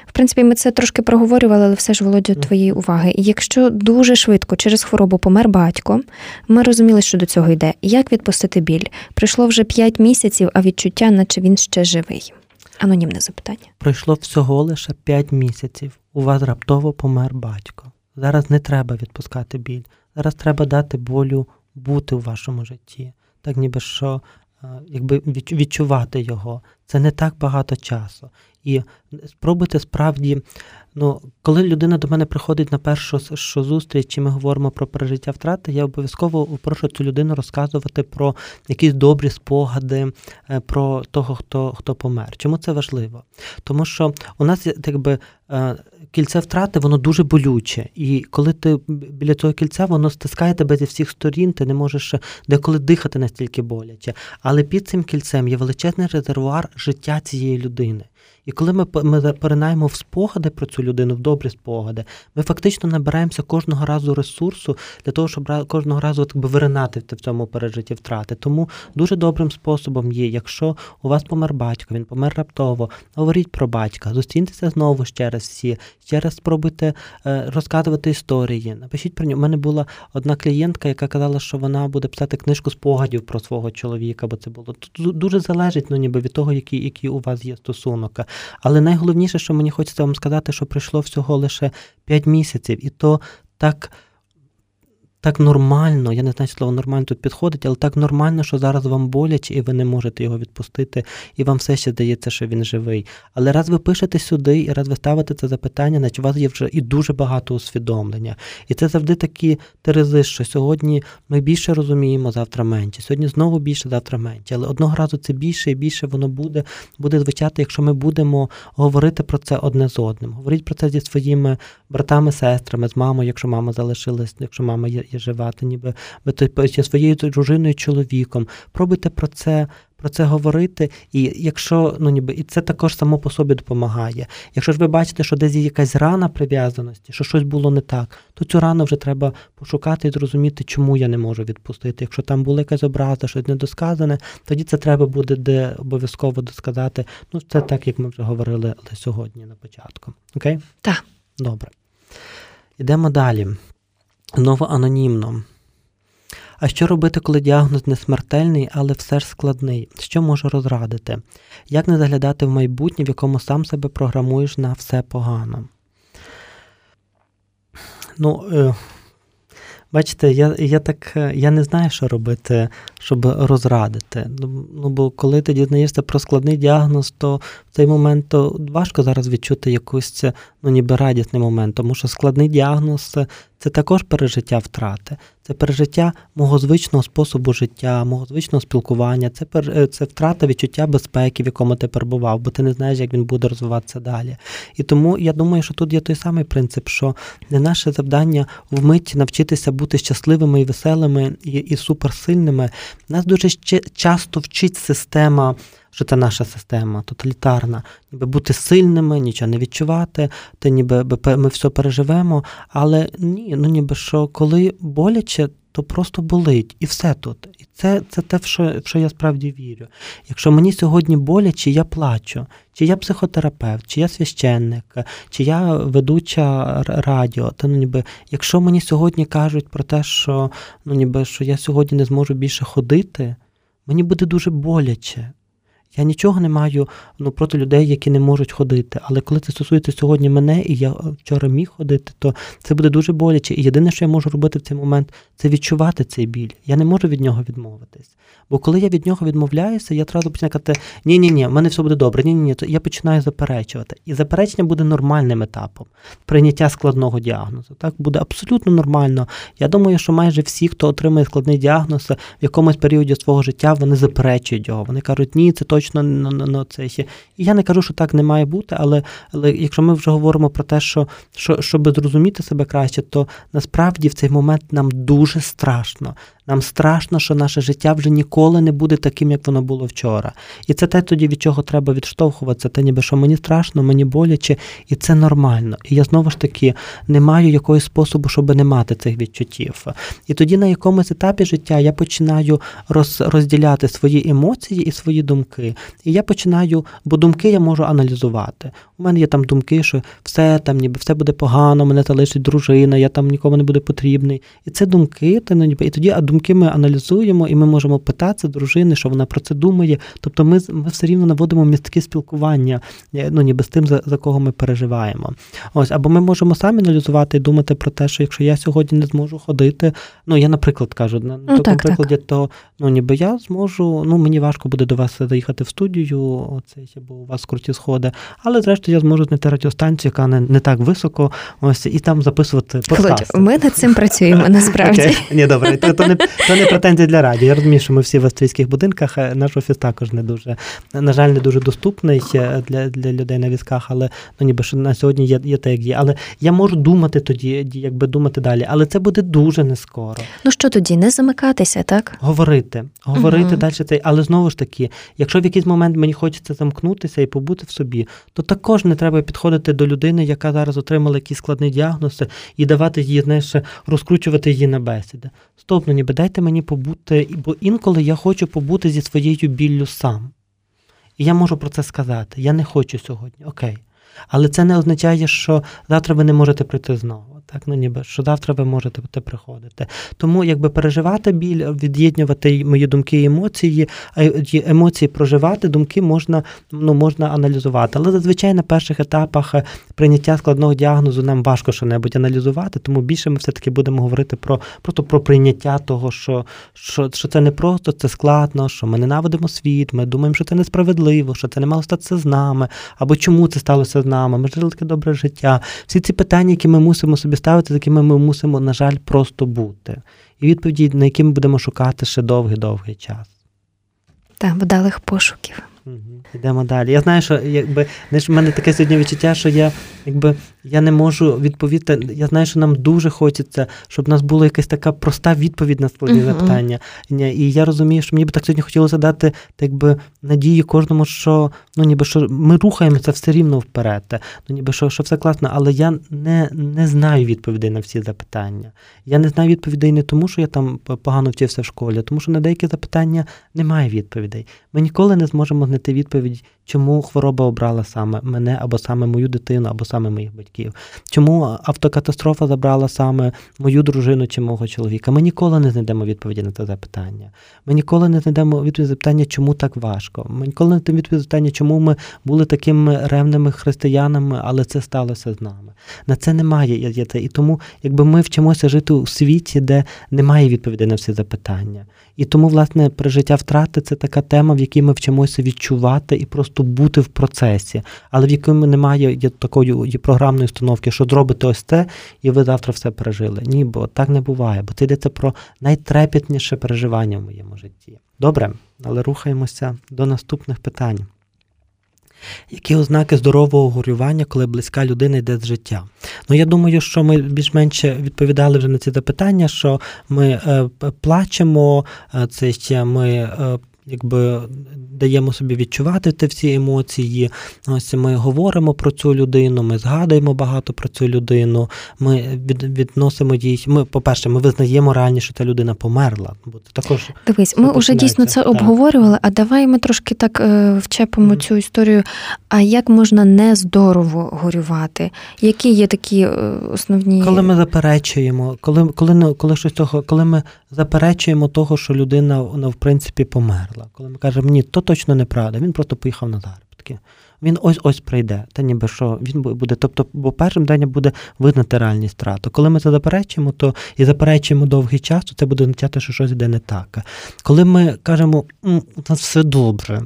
В принципі, ми це трошки проговорювали, але все ж володя твоєї уваги. Якщо дуже швидко через хворобу помер батько, ми розуміли, що до цього йде. Як відпустити біль? Пройшло вже 5 місяців, а відчуття, наче він ще живий. Анонімне запитання. Пройшло всього лише 5 місяців. У вас раптово помер батько. Зараз не треба відпускати біль. Зараз треба дати болю бути в вашому житті. Так ніби що е, якби відчувати його. Це не так багато часу. І спробуйте справді, ну, коли людина до мене приходить на першу що зустріч, і ми говоримо про пережиття втрати, я обов'язково прошу цю людину розказувати про якісь добрі спогади е, про того, хто хто помер. Чому це важливо? Тому що у нас якби е, кільце втрати, воно дуже болюче. І коли ти біля цього кільця, воно стискає тебе зі всіх сторін, ти не можеш деколи дихати настільки боляче. Але під цим кільцем є величезний резервуар життя цієї людини. І коли ми ми поринаємо в спогади про цю людину, в добрі спогади, ми фактично набираємося кожного разу ресурсу для того, щоб кожного разу так би виринати в цьому пережитті втрати. Тому дуже добрим способом є, якщо у вас помер батько, він помер раптово, говоріть про батька, зустріньтеся знову ще раз всі, ще раз спробуйте е, розказувати історії. Напишіть про нього. У мене була одна клієнтка, яка казала, що вона буде писати книжку спогадів про свого чоловіка, бо це було тут дуже залежить ну, ніби від того, який, який у вас є стосунок. Але найголовніше, що мені хочеться вам сказати, що пройшло всього лише 5 місяців, і то так. Так нормально, я не знаю, слово нормально тут підходить, але так нормально, що зараз вам боляче, і ви не можете його відпустити, і вам все ще здається, що він живий. Але раз ви пишете сюди, і раз ви ставите це запитання, значить у вас є вже і дуже багато усвідомлення. І це завжди такі терези, що сьогодні ми більше розуміємо, завтра менше. Сьогодні знову більше, завтра менше. Але одного разу це більше і більше воно буде буде звучати, якщо ми будемо говорити про це одне з одним. Говоріть про це зі своїми братами, сестрами, з мамою, якщо мама залишилась, якщо мама є є ніби ви зі своєю дружиною, чоловіком. Пробуйте про це. Про це говорити, і якщо ну ніби і це також само по собі допомагає. Якщо ж ви бачите, що десь є якась рана прив'язаності, що щось було не так, то цю рану вже треба пошукати і зрозуміти, чому я не можу відпустити. Якщо там була якась образа, щось недосказане, тоді це треба буде де обов'язково досказати. Ну, це так, як ми вже говорили сьогодні на початку. Окей? Так. Добре. Йдемо далі. Знову анонімно. А що робити, коли діагноз не смертельний, але все ж складний? Що можу розрадити? Як не заглядати в майбутнє, в якому сам себе програмуєш на все погано? Ну, е, бачите, я я так я не знаю, що робити, щоб розрадити. Ну, ну бо коли ти дізнаєшся про складний діагноз, то в цей момент то важко зараз відчути якусь ну, ніби радісний момент, тому що складний діагноз це також пережиття втрати, це пережиття мого звичного способу життя, мого звичного спілкування, це е, це втрата відчуття безпеки, в якому ти перебував, бо ти не знаєш, як він буде розвиватися далі. І тому я думаю, що тут є той самий принцип, що не наше завдання вмить навчитися бути щасливими і веселими і, і суперсильними. Нас дуже часто вчить система що це наша система тоталітарна, ніби бути сильними, нічого не відчувати, ти ніби ми все переживемо. Але ні, ну ніби що коли боляче, то просто болить, і все тут. І це це те, в що, в що я справді вірю. Якщо мені сьогодні боляче, я плачу, чи я психотерапевт, чи я священник, чи я ведуча радіо, то ну ніби, якщо мені сьогодні кажуть про те, що ну ніби що я сьогодні не зможу більше ходити, мені буде дуже боляче. Я нічого не маю ну, проти людей, які не можуть ходити. Але коли це стосується сьогодні мене, і я вчора міг ходити, то це буде дуже боляче. І єдине, що я можу робити в цей момент, це відчувати цей біль. Я не можу від нього відмовитись. Бо коли я від нього відмовляюся, я одразу починаю казати, ні ні ні в мене все буде добре, ні ні ні то я починаю заперечувати. І заперечення буде нормальним етапом прийняття складного діагнозу. Так буде абсолютно нормально. Я думаю, що майже всі, хто отримує складний діагноз, в якомусь періоді свого життя вони заперечують його. Вони кажуть, ні, це точно на це ще. І я не кажу, що так не має бути, але але якщо ми вже говоримо про те, що, що щоб зрозуміти себе краще, то насправді в цей момент нам дуже страшно. Нам страшно, що наше життя вже ніколи не буде таким, як воно було вчора. І це те тоді, від чого треба відштовхуватися, те ніби що мені страшно, мені боляче, і це нормально. І я знову ж таки не маю якогось способу, щоб не мати цих відчуттів. І тоді на якомусь етапі життя я починаю роз, розділяти свої емоції і свої думки. І я починаю, бо думки я можу аналізувати. У мене є там думки, що все там, ніби все буде погано, мене залишить дружина, я там нікому не буду потрібний. І це думки, та, ну, ніби, і тоді а думки думки ми аналізуємо, і ми можемо питатися дружини, що вона про це думає. Тобто ми ми все рівно наводимо містки спілкування, е, ну ніби з тим, за, за кого ми переживаємо. Ось, або ми можемо самі аналізувати і думати про те, що якщо я сьогодні не зможу ходити, ну я, наприклад, кажу, на ну, такому так, прикладі, так. то ну ніби я зможу, ну мені важко буде до вас заїхати в студію, оце, бо у вас круті сходи, але зрештою я зможу знайти радіостанцію, яка не, не так високо, ось і там записувати подкасти. Ми над цим працюємо насправді. Ні, добре, то не то не претензії для радіо. Я розумію, що ми всі в австрійських будинках. Наш офіс також не дуже, на жаль, не дуже доступний е, для для людей на візках, але ну ніби що на сьогодні є є те, як є. Але я можу думати тоді, якби думати далі. Але це буде дуже не скоро. Ну що тоді, не замикатися, так? Говорити, говорити далі цей, але знову ж таки, якщо в якийсь момент мені хочеться замкнутися і побути в собі, то також не треба підходити до людини, яка зараз отримала якісь складні діагнози, і давати її, знаєш, розкручувати її на бесіди. Стоп, ну ніби дайте мені побути, бо інколи я хочу побути зі своєю біллю сам. І я можу про це сказати. Я не хочу сьогодні, окей. Але це не означає, що завтра ви не можете прийти знову. Так, ну ніби що завтра ви можете приходити. Тому якби переживати біль, від'єднувати мої думки і емоції, а емоції проживати, думки можна ну, можна аналізувати. Але зазвичай на перших етапах прийняття складного діагнозу нам важко що-небудь аналізувати, тому більше ми все-таки будемо говорити про просто про прийняття того, що, що, що це не просто, це складно, що ми ненавидимо світ, ми думаємо, що це несправедливо, що це не мало статися з нами, або чому це сталося з нами. Ми жили таке добре життя. Всі ці питання, які ми мусимо собі ставити, з якими ми мусимо, на жаль, просто бути. І відповіді, на які ми будемо шукати ще довгий-довгий час. Так, вдалих пошуків. Йдемо далі. Я знаю, що якби знаєш, в мене таке сьогодні відчуття, що я якби я не можу відповісти. Я знаю, що нам дуже хочеться, щоб в нас була якась така проста відповідь на складні uh-huh. запитання. І я розумію, що мені би так сьогодні хотілося дати так би, надії кожному, що ну ніби що ми рухаємося все рівно вперед. Ну ніби що що все класно, але я не не знаю відповідей на всі запитання. Я не знаю відповідей не тому, що я там погано вчився в школі, а тому що на деякі запитання немає відповідей. Ми ніколи не зможемо знайти відповідь, чому хвороба обрала саме мене, або саме мою дитину, або саме моїх батьків. Чому автокатастрофа забрала саме мою дружину чи мого чоловіка? Ми ніколи не знайдемо відповіді на це запитання. Ми ніколи не знайдемо відповіді на запитання, чому так важко. Ми ніколи не знайдемо відповіді на запитання, чому ми були такими ревними християнами, але це сталося з нами. На це немає. І тому, якби ми вчимося жити у світі, де немає відповідей на всі запитання. І тому, власне, пережиття втрати це така тема, в якій ми вчимося відчувати і просто бути в процесі, але в якому немає такої програмної установки, що зробите ось це, і ви завтра все пережили. Ні, бо так не буває, бо це йдеться про найтрепетніше переживання в моєму житті. Добре, але рухаємося до наступних питань. Які ознаки здорового горювання, коли близька людина йде з життя? Ну, я думаю, що ми більш-менш відповідали вже на ці запитання, що ми е, плачемо, е, це ще ми е, якби даємо собі відчувати ті всі емоції. Ось ми говоримо про цю людину, ми згадуємо багато про цю людину. Ми від, відносимо їй. Ми, по-перше, ми визнаємо реальніше, що та людина померла. Бо це також дивись, ми вже дійсно це так. обговорювали. А давай ми трошки так е, вчепимо mm-hmm. цю історію. А як можна нездорово горювати? Які є такі е, основні коли ми заперечуємо, коли коли коли щось того, коли ми заперечуємо того, що людина ну, в принципі померла, коли ми кажемо, ні, то точно неправда. Він просто поїхав на заробітки. Він ось ось прийде. Та ніби що він буде. Тобто, бо першим день буде визнати реальність втрату. Коли ми це заперечуємо, то і заперечуємо довгий час, то це буде означати, що щось йде не так. Коли ми кажемо, у нас все добре,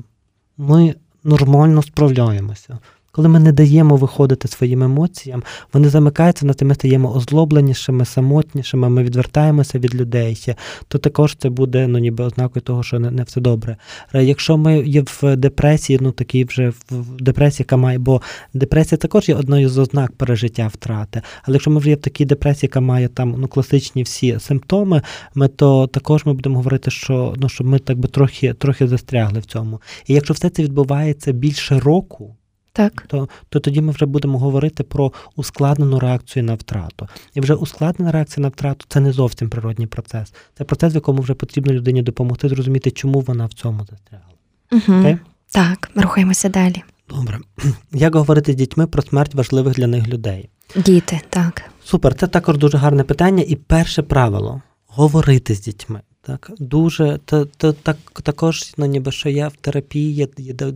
ми нормально справляємося. Коли ми не даємо виходити своїм емоціям, вони замикаються, на те, ми стаємо озлобленішими, самотнішими, ми відвертаємося від людей, то також це буде ну, ніби ознакою того, що не, не все добре. Е, якщо ми є в депресії, ну такий вже в депресії, яка має, бо депресія також є одною з ознак пережиття втрати. Але якщо ми вже є в такій депресії, яка має там ну, класичні всі симптоми, ми то також ми будемо говорити, що ну, що ми так би трохи, трохи застрягли в цьому. І якщо все це відбувається більше року так. То то тоді ми вже будемо говорити про ускладнену реакцію на втрату. І вже ускладнена реакція на втрату це не зовсім природній процес. Це процес, в якому вже потрібно людині допомогти зрозуміти, чому вона в цьому застрягла. Угу. Okay? Так, рухаємося далі. Добре. Як говорити з дітьми про смерть важливих для них людей? Діти, так. Супер, це також дуже гарне питання. І перше правило говорити з дітьми. Так, дуже то, то так також, ну ніби що я в терапії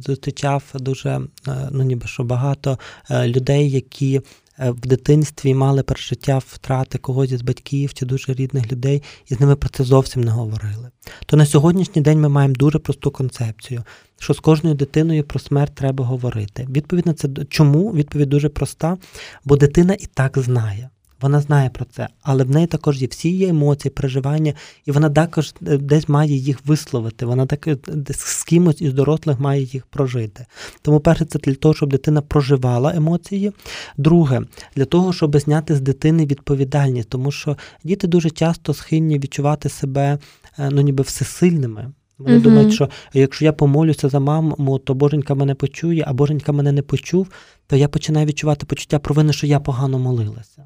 зустрічав дуже е, ну ніби що багато е, людей, які е, в дитинстві мали пережиття втрати когось із батьків чи дуже рідних людей, і з ними про це зовсім не говорили. То на сьогоднішній день ми маємо дуже просту концепцію, що з кожною дитиною про смерть треба говорити. Відповідь на це чому? Відповідь дуже проста, бо дитина і так знає. Вона знає про це, але в неї також є всі її емоції, переживання, і вона також е, десь має їх висловити. Вона так е, з кимось із дорослих має їх прожити. Тому, перше, це для того, щоб дитина проживала емоції. Друге, для того, щоб зняти з дитини відповідальність, тому що діти дуже часто схильні відчувати себе е, ну ніби всесильними. Вони uh думають, що якщо я помолюся за маму, то боженька мене почує, а боженька мене не почув, то я починаю відчувати почуття провини, що я погано молилася.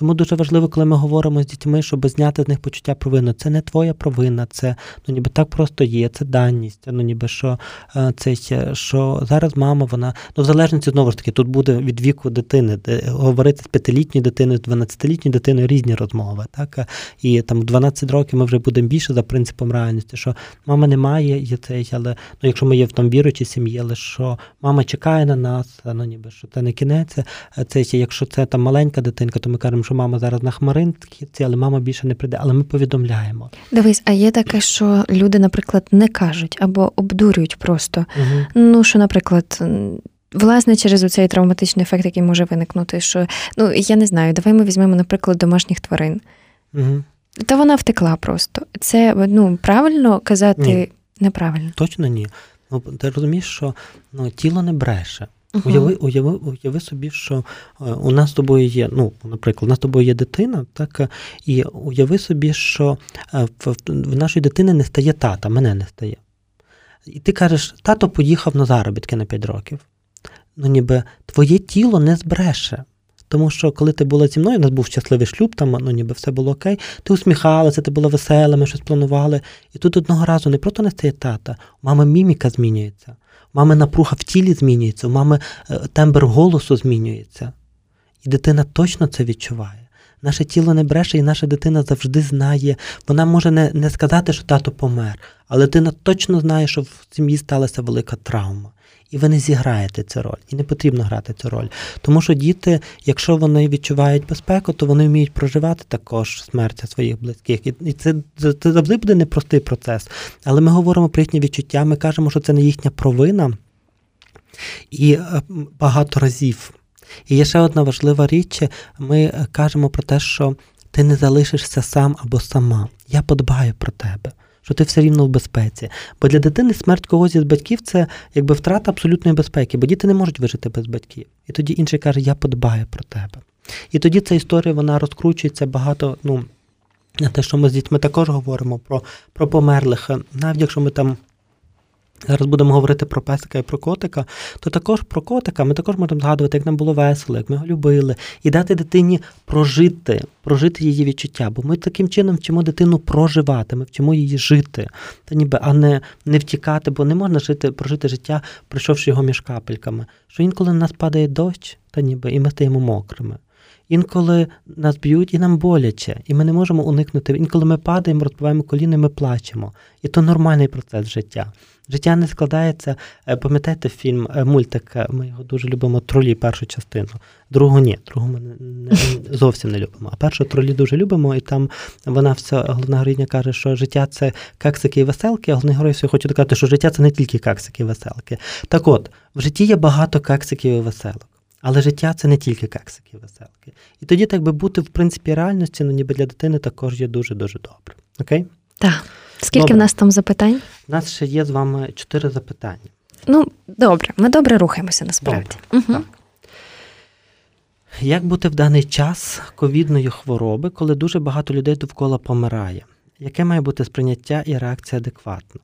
Тому дуже важливо, коли ми говоримо з дітьми, щоб зняти з них почуття провини. Це не твоя провина, це ну ніби так просто є, це даність. Ну ніби що е, це що зараз мама, вона ну в залежності знову ж таки тут буде від віку дитини, де говорити з п'ятилітньою дитиною, з 12-літньою дитиною різні розмови. Так і там 12 років ми вже будемо більше за принципом реальності, що мама не має є цей, але ну якщо ми є в там віруючій сім'ї, але що мама чекає на нас, ну ніби що це не кінець. Це якщо це там маленька дитинка, то ми кажемо, що мама зараз на хмаринці, але мама більше не прийде. Але ми повідомляємо. Дивись, а є таке, що люди, наприклад, не кажуть або обдурюють просто. Угу. Ну що, наприклад. Власне, через оцей травматичний ефект, який може виникнути, що ну я не знаю, давай ми візьмемо, наприклад, домашніх тварин. Угу. Та вона втекла просто. Це ну правильно казати ні. неправильно. Точно ні. Ну ти розумієш, що ну тіло не бреше. Uh-huh. Уяви, уяви, уяви собі, що е, у нас з тобою є, ну, наприклад, у нас з тобою є дитина, так, і уяви собі, що е, в, в нашої дитини не стає тата, мене не стає. І ти кажеш, тато поїхав на заробітки на 5 років. Ну, ніби твоє тіло не збреше. Тому що, коли ти була зі мною, у нас був щасливий шлюб, там ну ніби все було окей, ти усміхалася, ти була весела, ми щось планували. І тут одного разу не просто не стає тата, у мами міміка змінюється мами напруга в тілі змінюється, у мами е, тембр голосу змінюється. І дитина точно це відчуває. Наше тіло не бреше, і наша дитина завжди знає. Вона може не не сказати, що тато помер, але дитина точно знає, що в сім'ї сталася велика травма і ви не зіграєте цю роль, і не потрібно грати цю роль. Тому що діти, якщо вони відчувають безпеку, то вони вміють проживати також смерть своїх близьких. І це, це, завжди буде непростий процес. Але ми говоримо про їхні відчуття, ми кажемо, що це не їхня провина. І е, багато разів. І є ще одна важлива річ: ми кажемо про те, що ти не залишишся сам або сама. Я подбаю про тебе що ти все рівно в безпеці. Бо для дитини смерть когось із батьків це якби втрата абсолютної безпеки, бо діти не можуть вижити без батьків. І тоді інший каже, я подбаю про тебе. І тоді ця історія вона розкручується багато. ну, те, що ми з дітьми також говоримо про про померлих, навіть якщо ми там Зараз будемо говорити про песика і про котика, то також про котика ми також можемо згадувати, як нам було весело, як ми його любили, і дати дитині прожити, прожити її відчуття. Бо ми таким чином вчимо дитину проживати, ми вчимо її жити, та ніби, а не не втікати, бо не можна жити, прожити життя, пройшовши його між капельками. Що інколи на нас падає дощ, та ніби, і ми стаємо мокрими. Інколи нас б'ють і нам боляче, і ми не можемо уникнути. Інколи ми падаємо, розбиваємо коліни, ми плачемо. І то нормальний процес життя. Життя не складається. Е, пам'ятаєте фільм е, мультик? Е, ми його дуже любимо тролі, першу частину. Другу ні, другу ми не, зовсім не любимо. А першу тролі дуже любимо, і там вона вся головна героїня каже, що життя це каксики і веселки, а головний герой все хоче доказати, що життя це не тільки каксики і веселки. Так от, в житті є багато каксиків і веселок. Але життя це не тільки кексики веселки. І тоді, так би бути, в принципі, реальності, ну ніби для дитини також є дуже-дуже добре. Окей? Так. Скільки добре. в нас там запитань? У нас ще є з вами чотири запитання. Ну, добре, ми добре рухаємося насправді. Угу. Так. Як бути в даний час ковідної хвороби, коли дуже багато людей довкола помирає? Яке має бути сприйняття і реакція адекватна?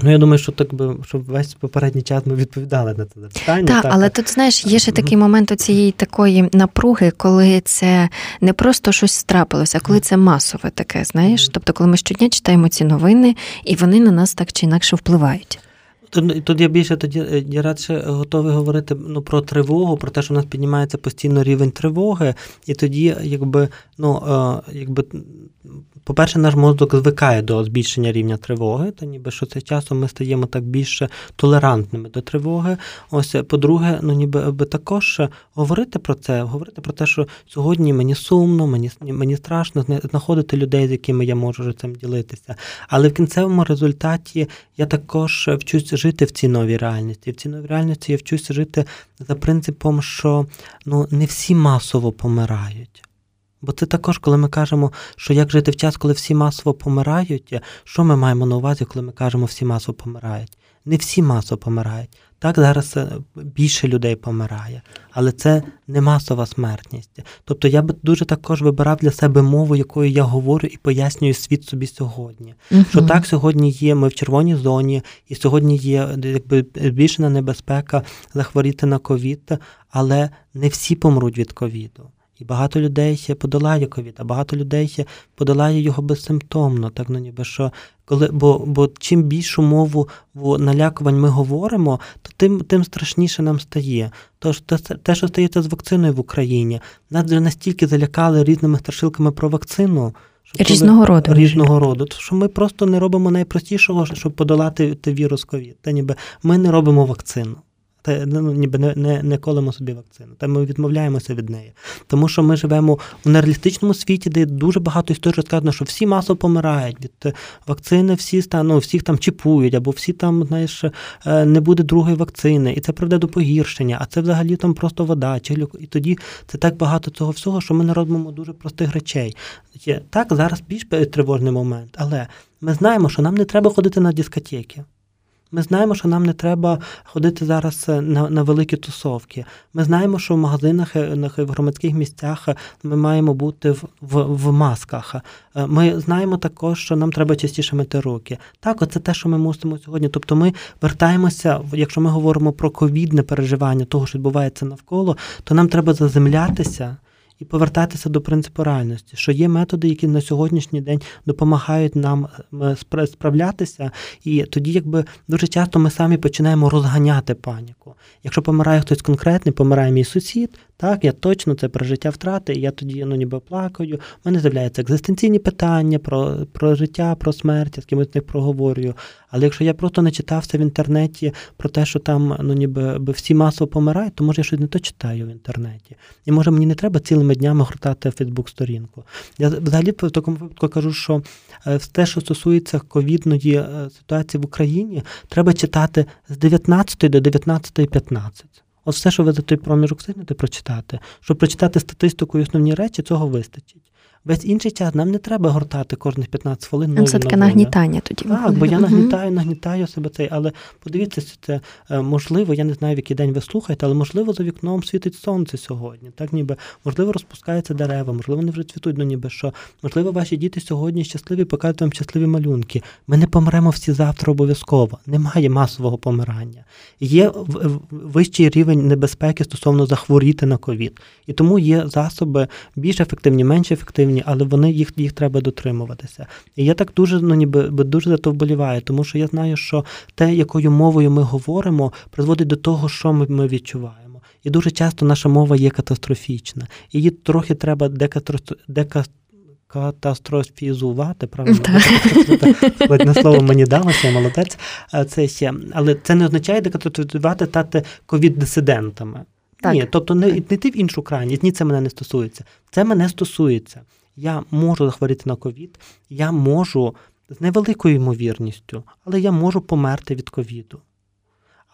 Ну, я думаю, що так би щоб весь попередній час ми відповідали на це питання. Так, але тут знаєш, є ще такий момент цієї такої напруги, коли це не просто щось страпилося, а коли це масове таке, знаєш. Тобто, коли ми щодня читаємо ці новини, і вони на нас так чи інакше впливають. Тут, тут я більше тоді е, я радше готовий говорити ну, про тривогу, про те, що у нас піднімається постійно рівень тривоги, і тоді, якби, ну, е, якби по-перше, наш мозок звикає до збільшення рівня тривоги, та ніби що це часом ми стаємо так більше толерантними до тривоги. Ось, по-друге, ну ніби аби також говорити про це, говорити про те, що сьогодні мені сумно, мені мені страшно знаходити людей, з якими я можу цим ділитися. Але в кінцевому результаті я також вчусь жити в цій новій реальності. В цій новій реальності я вчуся жити за принципом, що ну не всі масово помирають. Бо це також, коли ми кажемо, що як жити в час, коли всі масово помирають, що ми маємо на увазі, коли ми кажемо, всі масово помирають? Не всі масово помирають. Так, зараз е, більше людей помирає, але це не масова смертність. Тобто я би дуже також вибирав для себе мову, якою я говорю і пояснюю світ собі сьогодні. uh Що так сьогодні є, ми в червоній зоні, і сьогодні є якби збільшена небезпека захворіти на ковід, але не всі помруть від ковіду. І багато людей подолає ковід, а багато людей подолає його безсимптомно. Так ну ніби що коли, бо бо чим більшу мову налякувань ми говоримо, то тим тим страшніше нам стає. Тож те, те, що стається з вакциною в Україні, нас вже настільки залякали різними страшилками про вакцину. Різного роду. Різного роду. Що ми просто не робимо найпростішого, щоб подолати вірус ковід. Та ніби ми не робимо вакцину. Та ну, ніби не не, не колемо собі вакцину. Та ми відмовляємося від неї. Тому що ми живемо в нереалістичному світі, де дуже багато історій розказано, що всі масово помирають від е, вакцини, всі ну, всіх там чіпують, або всі там, знаєш, е, не буде другої вакцини, і це приведе до погіршення, а це взагалі там просто вода. Чи І тоді це так багато цього всього, що ми не робимо дуже простих речей. Так, зараз більш тривожний момент, але ми знаємо, що нам не треба ходити на дискотеки. Ми знаємо, що нам не треба ходити зараз е, на на великі тусовки. Ми знаємо, що в магазинах е, в громадських місцях е, ми маємо бути в, в, в масках. Ми знаємо також, що нам треба частіше мити руки. Так, оце те, що ми мусимо сьогодні. Тобто, ми вертаємося, якщо ми говоримо про ковідне переживання того, що відбувається навколо, то нам треба заземлятися і повертатися до принципу реальності, що є методи, які на сьогоднішній день допомагають нам е, справлятися, і тоді, якби дуже часто ми самі починаємо розганяти паніку. Якщо помирає хтось конкретний, помирає мій сусід, так, я точно це про життя втрати, я тоді ну, ніби плакаю. У мене з'являються екзистенційні питання про про життя, про смерть, я з кимось них проговорюю. Але якщо я просто не читався в інтернеті про те, що там ну, ніби всі масово помирають, то може я щось не то читаю в інтернеті. І може мені не треба цілими днями гортати Фейсбук-сторінку. Я взагалі в такому випадку кажу, що е, те, що стосується ковідної е, ситуації в Україні, треба читати з 19 до 19.15. От все, що ви за той проміжок встигнете прочитати, щоб прочитати статистику і основні речі, цього вистачить. Весь інший час нам не треба гортати кожних 15 хвилин. Нам все таке нагнітання тоді. Так, бо я нагнітаю, нагнітаю себе цей, але подивіться, це е, можливо, я не знаю, в який день ви слухаєте, але можливо за вікном світить сонце сьогодні. Так, ніби можливо розпускаються дерева, можливо, вони вже цвітуть, ну ніби що. Можливо, ваші діти сьогодні щасливі, покажуть вам щасливі малюнки. Ми не помремо всі завтра обов'язково. Немає масового помирання. Є вищий рівень небезпеки стосовно захворіти на ковід. І тому є засоби більш ефективні, менш ефективні ефективні, але вони їх їх треба дотримуватися. І я так дуже ну ніби дуже за то вболіваю, тому що я знаю, що те, якою мовою ми говоримо, призводить до того, що ми, ми відчуваємо. І дуже часто наша мова є катастрофічна. Її трохи треба дека катастрофізувати, правильно? Складне слово мені далося, я молодець. Це ще, але це не означає декатастрофізувати стати ковід-дисидентами. Ні, тобто не, не ти в іншу крайність, ні, це мене не стосується. Це мене стосується я можу захворіти на ковід, я можу з невеликою ймовірністю, але я можу померти від ковіду.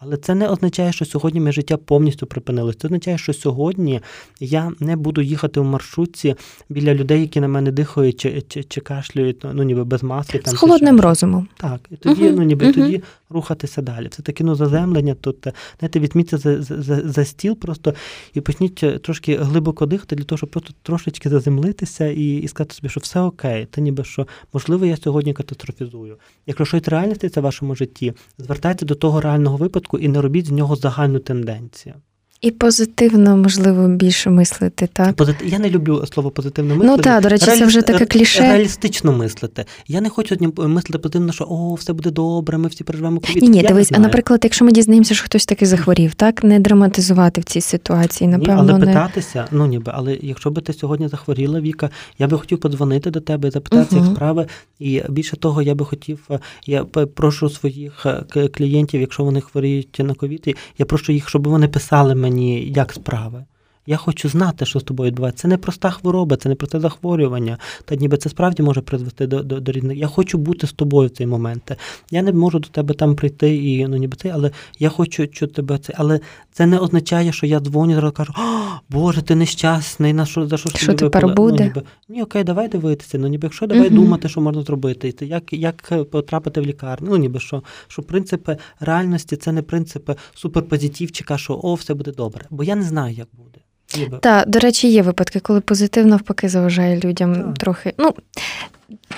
Але це не означає, що сьогодні моє життя повністю припинилось. Це означає, що сьогодні я не буду їхати в маршрутці біля людей, які на мене дихають чи чи, чи кашлюють, ну ніби без маски. Там, З холодним чи розумом. Так, і тоді, uh ну ніби uh тоді рухатися далі. Це таке ну, заземлення. Тут знаєте, візьміться за, за, за стіл просто і почніть е, трошки глибоко дихати для того, щоб просто трошечки заземлитися і і сказати собі, що все окей. Та ніби що можливо я сьогодні катастрофізую. Якщо щось реальне стається в вашому житті, звертайте до того реального випадку і не робіть з нього загальну тенденцію. І позитивно, можливо, більше мислити, так? Позит... Я не люблю слово позитивно мислити. Ну так, до речі, Реалі... це вже таке кліше. Реалістично мислити. Я не хочу мислити позитивно, що о, все буде добре, ми всі переживемо ковід. Ні, ні, дивись, а наприклад, якщо ми дізнаємося, що хтось таки захворів, так не драматизувати в цій ситуації, напевно. Ні, але не... питатися, ну ніби, але якщо би ти сьогодні захворіла, Віка, я би хотів подзвонити до тебе і запитатися, угу. як справи. І більше того, я би хотів, е, я прошу своїх е, клієнтів, якщо вони хворіють на ковід, я прошу їх, щоб вони писали мені, як справи. Я хочу знати, що з тобою відбувається. Це не проста хвороба, це не просте захворювання. Та ніби це справді може призвести до до, до різних. Я хочу бути з тобою в цей момент. Я не можу до тебе там прийти і ну ніби це, але я хочу чути тебе це. Але це не означає, що я дзвоню і кажу, Боже, ти нещасний, на що за що Що тепер буде? Ну, ніби, Ні, окей, давай дивитися. Ну ніби якщо давай uh думати, що можна зробити, як як потрапити в лікарню. Ну ніби що, що принципи реальності це не принципи суперпозитивчика, що о, все буде добре. Бо я не знаю, як буде. Так, до речі, є випадки, коли позитив навпаки заважає людям так. трохи. Ну,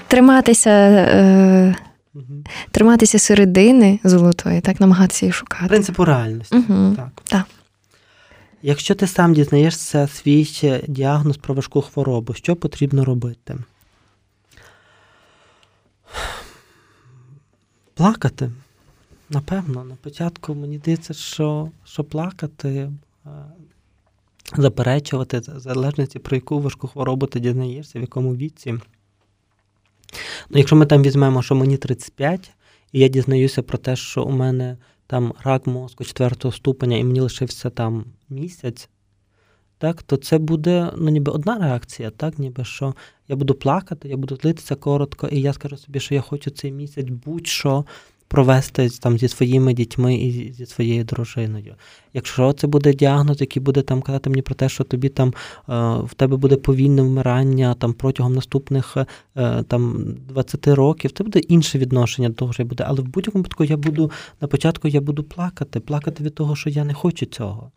триматися. Е... Угу. Триматися середини золотої, так намагатися її шукати. Принципу реальності. Угу. Так. так. Якщо ти сам дізнаєшся свій діагноз про важку хворобу, що потрібно робити? Плакати. Напевно, на початку мені здається, що що плакати, е, заперечувати в залежності, про яку важку хворобу ти дізнаєшся, в якому віці. Ну, Якщо ми там візьмемо, що мені 35, і я дізнаюся про те, що у мене там рак мозку 4 ступеня, і мені лишився там місяць, так, то це буде ну, ніби одна реакція, так, ніби що я буду плакати, я буду злитися коротко, і я скажу собі, що я хочу цей місяць будь-що провести там зі своїми дітьми і зі своєю дружиною. Якщо це буде діагноз, який буде там казати мені про те, що тобі там е, в тебе буде повільне вмирання там протягом наступних е, там 20 років, це буде інше відношення до я буде. Але в будь-якому випадку я буду на початку я буду плакати, плакати від того, що я не хочу цього.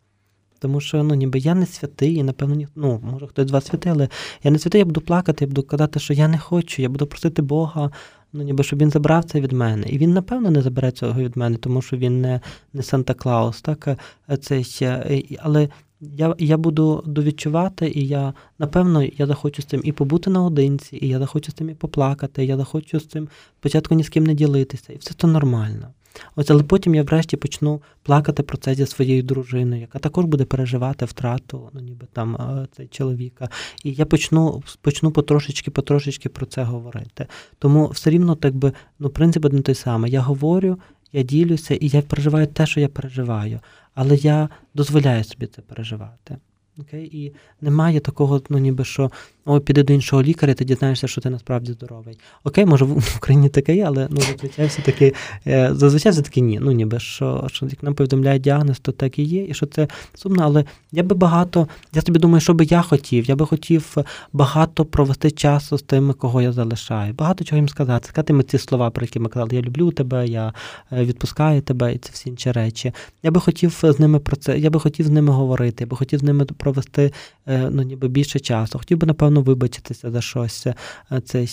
Тому що ну, ніби я не святий, і напевно, ні, ну, може хтось з вас святий, але я не святий, я буду плакати, я буду казати, що я не хочу, я буду просити Бога ну ніби щоб він забрав це від мене. І він, напевно, не забере цього від мене, тому що він не не Санта Клаус, так це ще. Але я я буду довідчувати, і я, напевно, я захочу з цим і побути наодинці, і я захочу з цим і поплакати, і я захочу з цим спочатку ні з ким не ділитися. І все це нормально. Ось, але потім я врешті почну плакати про це зі своєю дружиною, яка також буде переживати втрату, ну ніби там цей чоловіка. І я почну почну потрошечки, потрошечки про це говорити. Тому все рівно, так би, ну, принцип один той самий. Я говорю, я ділюся, і я переживаю те, що я переживаю, але я дозволяю собі це переживати. Окей? І немає такого, ну ніби що о, піди до іншого лікаря, ти дізнаєшся, що ти насправді здоровий. Окей, може в Україні таке є, але ну, зазвичай все-таки е, зазвичай все таки ні. Ну ніби що, що як нам повідомляють діагноз, то так і є, і що це сумно, але я би багато, я собі думаю, що би я хотів. Я би хотів багато провести часу з тими, кого я залишаю. Багато чого їм сказати. Сказати ми ці слова, про які ми казали, я люблю тебе, я е, відпускаю тебе і це всі інші речі. Я би хотів з ними про це, я би хотів з ними говорити, я би хотів з ними провести е, ну, ніби більше часу. Хотів би, напевно, вибачитися за щось. Е, це.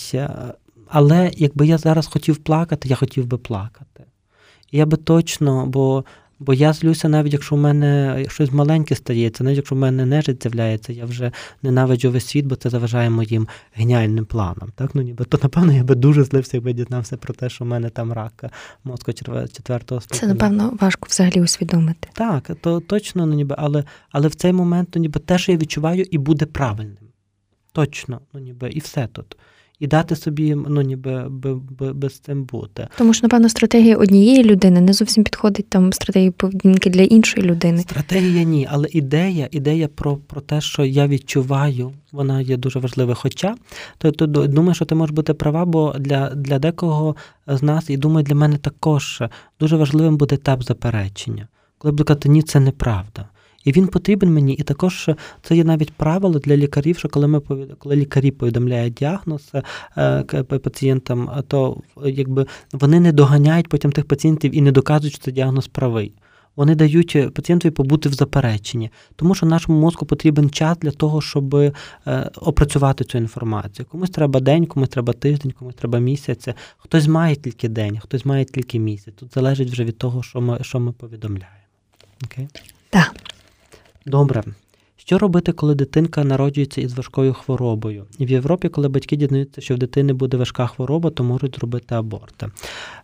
Але якби я зараз хотів плакати, я хотів би плакати. Я би точно, бо бо я злюся, навіть якщо в мене щось маленьке стається, навіть якщо в мене нежить з'являється, я вже ненавиджу весь світ, бо це заважає моїм геніальним планам. Так? Ну, ніби, То, напевно, я би дуже злився, якби дізнався про те, що в мене там рак мозку четвертого ступеня. Це, напевно, важко взагалі усвідомити. Так, то точно, ну, ніби, але але в цей момент ну, ніби, те, що я відчуваю, і буде правильним. Точно, ну ніби і все тут. І дати собі ну ніби без цим бути. Тому що, напевно, стратегія однієї людини не зовсім підходить там стратегії поведінки для іншої людини. Стратегія ні, але ідея, ідея про про те, що я відчуваю, вона є дуже важлива. Хоча то, то думаю, що ти можеш бути права, бо для для декого з нас, і думаю, для мене також дуже важливим буде етап заперечення. Коли буду казати, ні, це неправда. І він потрібен мені. І також це є навіть правило для лікарів, що коли ми коли лікарі повідомляють діагноз е, пацієнтам, то якби вони не доганяють потім тих пацієнтів і не доказують, що це діагноз правий. Вони дають пацієнтові побути в запереченні, тому що нашому мозку потрібен час для того, щоб е, опрацювати цю інформацію. Комусь треба день, комусь треба тиждень, комусь треба місяць. Хтось має тільки день, хтось має тільки місяць. Тут залежить вже від того, що ми що ми повідомляємо. Окей? Так. Добре. Що робити, коли дитинка народжується із важкою хворобою? І в Європі, коли батьки дізнаються, що в дитини буде важка хвороба, то можуть зробити аборт.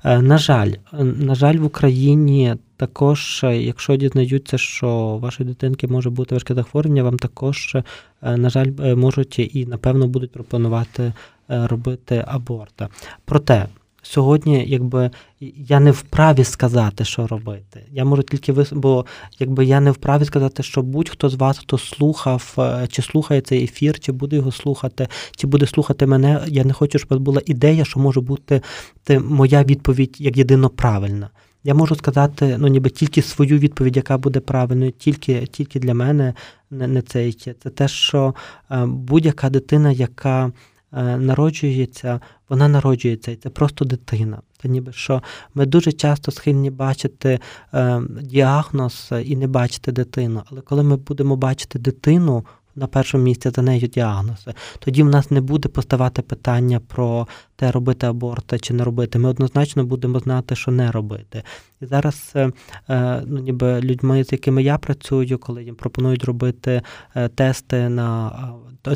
Е, на жаль, е, на жаль, в Україні також, е, якщо дізнаються, що вашої дитинки може бути важке захворювання, вам також, на жаль, можуть і напевно будуть пропонувати робити аборт. Проте сьогодні, якби я не вправі сказати, що робити. Я можу тільки вис... бо якби я не вправі сказати, що будь-хто з вас, хто слухав, е, чи слухає цей ефір, чи буде його слухати, чи буде слухати мене. Я не хочу, щоб була ідея, що може бути моя відповідь як єдино правильна. Я можу сказати, ну ніби тільки свою відповідь, яка буде правильною, тільки тільки для мене не, не це. Це те, що е, будь-яка дитина, яка народжується, вона народжується, і це просто дитина. Це ніби що ми дуже часто схильні бачити е, діагноз і не бачити дитину. Але коли ми будемо бачити дитину, на першому місці за нею діагнози. Тоді в нас не буде поставати питання про те, робити аборт чи не робити. Ми однозначно будемо знати, що не робити. І зараз е, е, ну, ніби людьми, з якими я працюю, коли їм пропонують робити е, тести на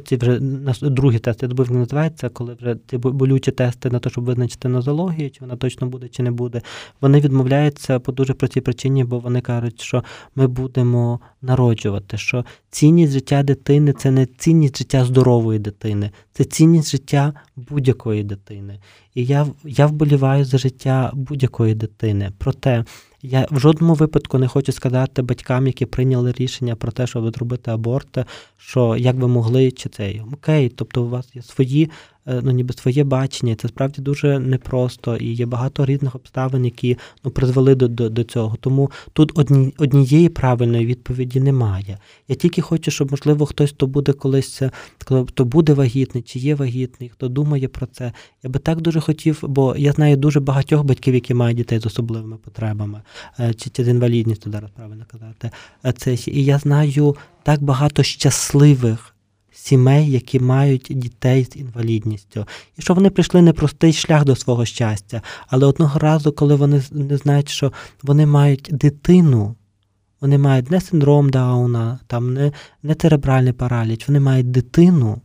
ці вже на другі тести, я як називається, коли вже ті болючі тести на те, щоб визначити нозологію, чи вона точно буде, чи не буде. Вони відмовляються по дуже простій причині, бо вони кажуть, що ми будемо народжувати, що цінність життя дитини це не цінність життя здорової дитини, це цінність життя будь-якої дитини. І я я вболіваю за життя будь-якої дитини. Проте я в жодному випадку не хочу сказати батькам, які прийняли рішення про те, щоб зробити аборт, що як ви могли чи цей окей, тобто у вас є свої ну ніби своє бачення. Це справді дуже непросто, і є багато різних обставин, які ну призвели до до, до цього. Тому тут одні, однієї правильної відповіді немає. Я тільки хочу, щоб можливо хтось хто буде колись, хто буде вагітний, чи є вагітний, хто думає про це. Я би так дуже хотів, бо я знаю дуже багатьох батьків, які мають дітей з особливими потребами, е, чи, чи з інвалідністю зараз правильно казати. Е, це і я знаю так багато щасливих сімей, які мають дітей з інвалідністю, і що вони прийшли непростий шлях до свого щастя. Але одного разу, коли вони не знають, що вони мають дитину, вони мають не синдром Дауна, там не не церебральний параліч, вони мають дитину,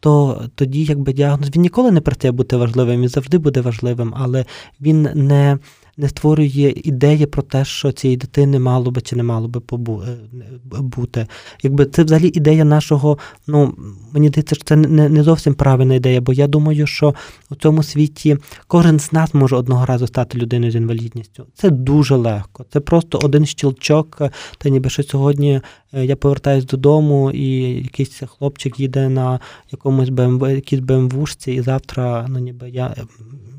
то тоді, якби діагноз, він ніколи не перестає бути важливим, він завжди буде важливим, але він не не створює ідеї про те, що цієї дитини мало би чи не мало би е, бути. Якби це взагалі ідея нашого, ну мені здається, що це не не зовсім правильна ідея, бо я думаю, що у цьому світі кожен з нас може одного разу стати людиною з інвалідністю. Це дуже легко. Це просто один щелчок, та ніби що сьогодні е, я повертаюсь додому, і якийсь хлопчик їде на якомусь БМВ, якійсь БМВшці, і завтра, ну ніби я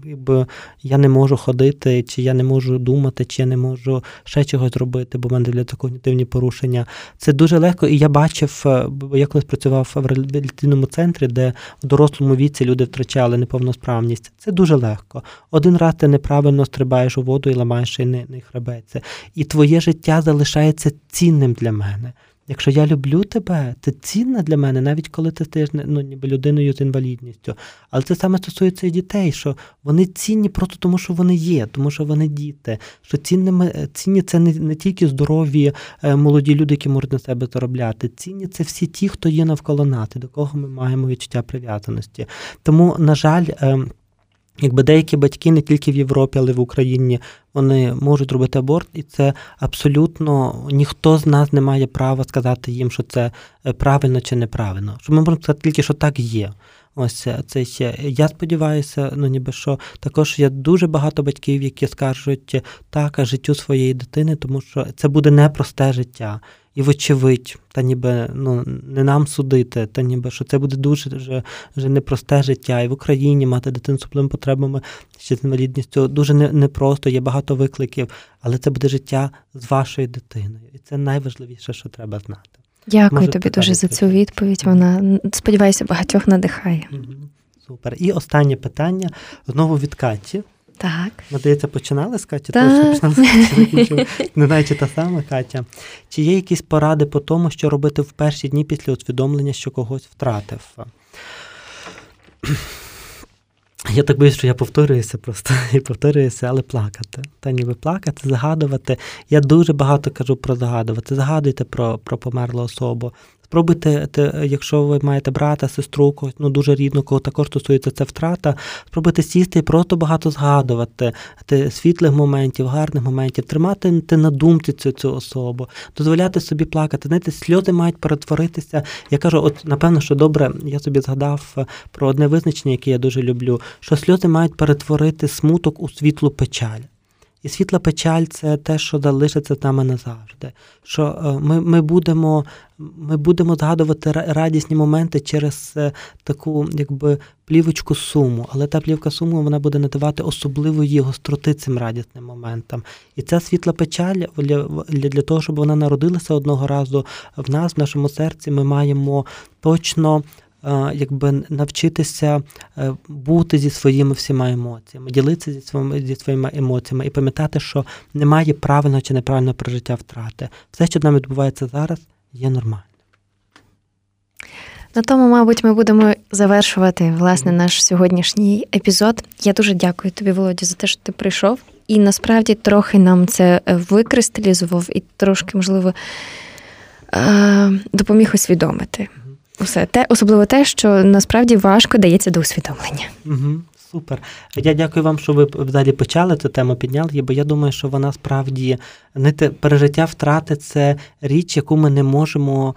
якби я не можу ходити, чи я не можу думати, чи я не можу ще чогось зробити, бо в мене для когнітивні порушення. Це дуже легко, і я бачив, е, бо я колись працював в реабілітаційному центрі, де в дорослому віці люди втрачали неповносправність. Це дуже легко. Один раз ти неправильно стрибаєш у воду і ламаєш і не хребеться. І твоє життя залишається цінним для мене. Якщо я люблю тебе, це цінна для мене, навіть коли ти стаєш ну, ніби людиною з інвалідністю. Але це саме стосується і дітей, що вони цінні просто тому, що вони є, тому що вони діти. Що цінними цінні це не, не тільки здорові е, молоді люди, які можуть на себе заробляти. Цінні це всі ті, хто є навколо нас, до кого ми маємо відчуття прив'язаності. Тому, на жаль. Якби деякі батьки не тільки в Європі, але й в Україні вони можуть робити аборт, і це абсолютно ніхто з нас не має права сказати їм, що це е, правильно чи неправильно. Що ми можемо сказати тільки, що так є. Ось це ще. Я сподіваюся, ну ніби що також є дуже багато батьків, які скажуть так життю своєї дитини, тому що це буде непросте життя. І, вочевидь, та ніби ну не нам судити, та ніби що це буде дуже вже, вже непросте життя. І в Україні мати дитину з особливими потребами чи з інвалідністю дуже непросто, є багато викликів, але це буде життя з вашою дитиною. І це найважливіше, що треба знати. Дякую Може, тобі дуже за цю відповідь. Вона сподіваюся, багатьох надихає. Супер. І останнє питання знову від Каті. Так. Надається, починали з Каті? Так. Починали Не знаю, чи та сама Катя. Чи є якісь поради по тому, що робити в перші дні після усвідомлення, що когось втратив? Я так боюсь, що я повторююся просто і повторююся, але плакати. Та ніби плакати, загадувати. Я дуже багато кажу про загадувати. Загадуйте про про померлу особу. Спробуйте, якщо ви маєте брата, сестру, ну дуже рідну, кого також стосується це втрата, спробуйте сісти і просто багато згадувати світлих моментів, гарних моментів, тримати на думці цю цю особу, дозволяти собі плакати. Знаєте, сльози мають перетворитися. Я кажу, от напевно, що добре, я собі згадав е, про одне визначення, яке я дуже люблю, що сльози мають перетворити смуток у світлу печаль. І світла печаль це те, що залишиться з нами назавжди. Що е, ми ми, будемо ми будемо згадувати радісні моменти через е, таку якби плівочку суму, але та плівка суму вона буде надавати особливої гостроти цим радісним моментам. І ця світла печаль для, для того, щоб вона народилася одного разу в нас, в нашому серці, ми маємо точно якби навчитися е, бути зі своїми всіма емоціями, ділитися зі своїми зі своїми емоціями і пам'ятати, що немає правильного чи неправильного прожиття втрати. Все, що нам відбувається зараз, є нормально. На тому, мабуть, ми будемо завершувати власне наш сьогоднішній епізод. Я дуже дякую тобі, Володя, за те, що ти прийшов. І насправді трохи нам це викристалізував і трошки, можливо, е, допоміг усвідомити. Усе те, особливо те, що насправді важко дається до усвідомлення. Угу. Супер. Я дякую вам, що ви далі почали цю тему підняли, бо я думаю, що вона справді знаєте, пережиття втрати це річ, яку ми не можемо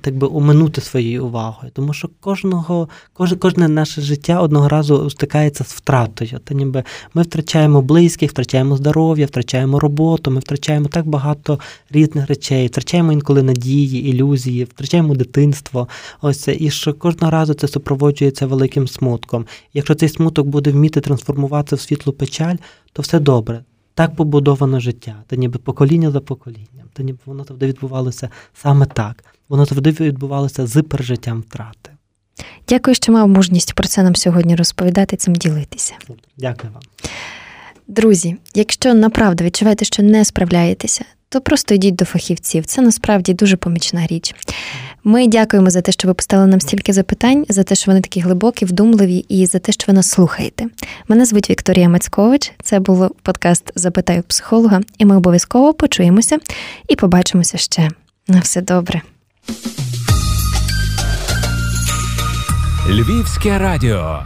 так би оминути своєю увагою. Тому що кожного, кожне, кожне наше життя одного разу стикається з втратою. Та ніби ми втрачаємо близьких, втрачаємо здоров'я, втрачаємо роботу, ми втрачаємо так багато різних речей, втрачаємо інколи надії, ілюзії, втрачаємо дитинство. Ось і що кожного разу це супроводжується великим смутком. Якщо цей смуток буде вміти трансформуватися в світлу печаль, то все добре. Так побудовано життя, та ніби покоління за поколінням, та ніби воно завжди відбувалося саме так. Воно завжди відбувалося з пережиттям втрати. Дякую, що мав мужність про це нам сьогодні розповідати, цим ділитися. Дякую вам. Друзі, якщо направду відчуваєте, що не справляєтеся, то просто йдіть до фахівців. Це насправді дуже помічна річ. Ми дякуємо за те, що ви поставили нам стільки запитань, за те, що вони такі глибокі, вдумливі, і за те, що ви нас слухаєте. Мене звуть Вікторія Мацькович. Це був подкаст Запитаю психолога, і ми обов'язково почуємося і побачимося ще. На все добре. Львівське радіо.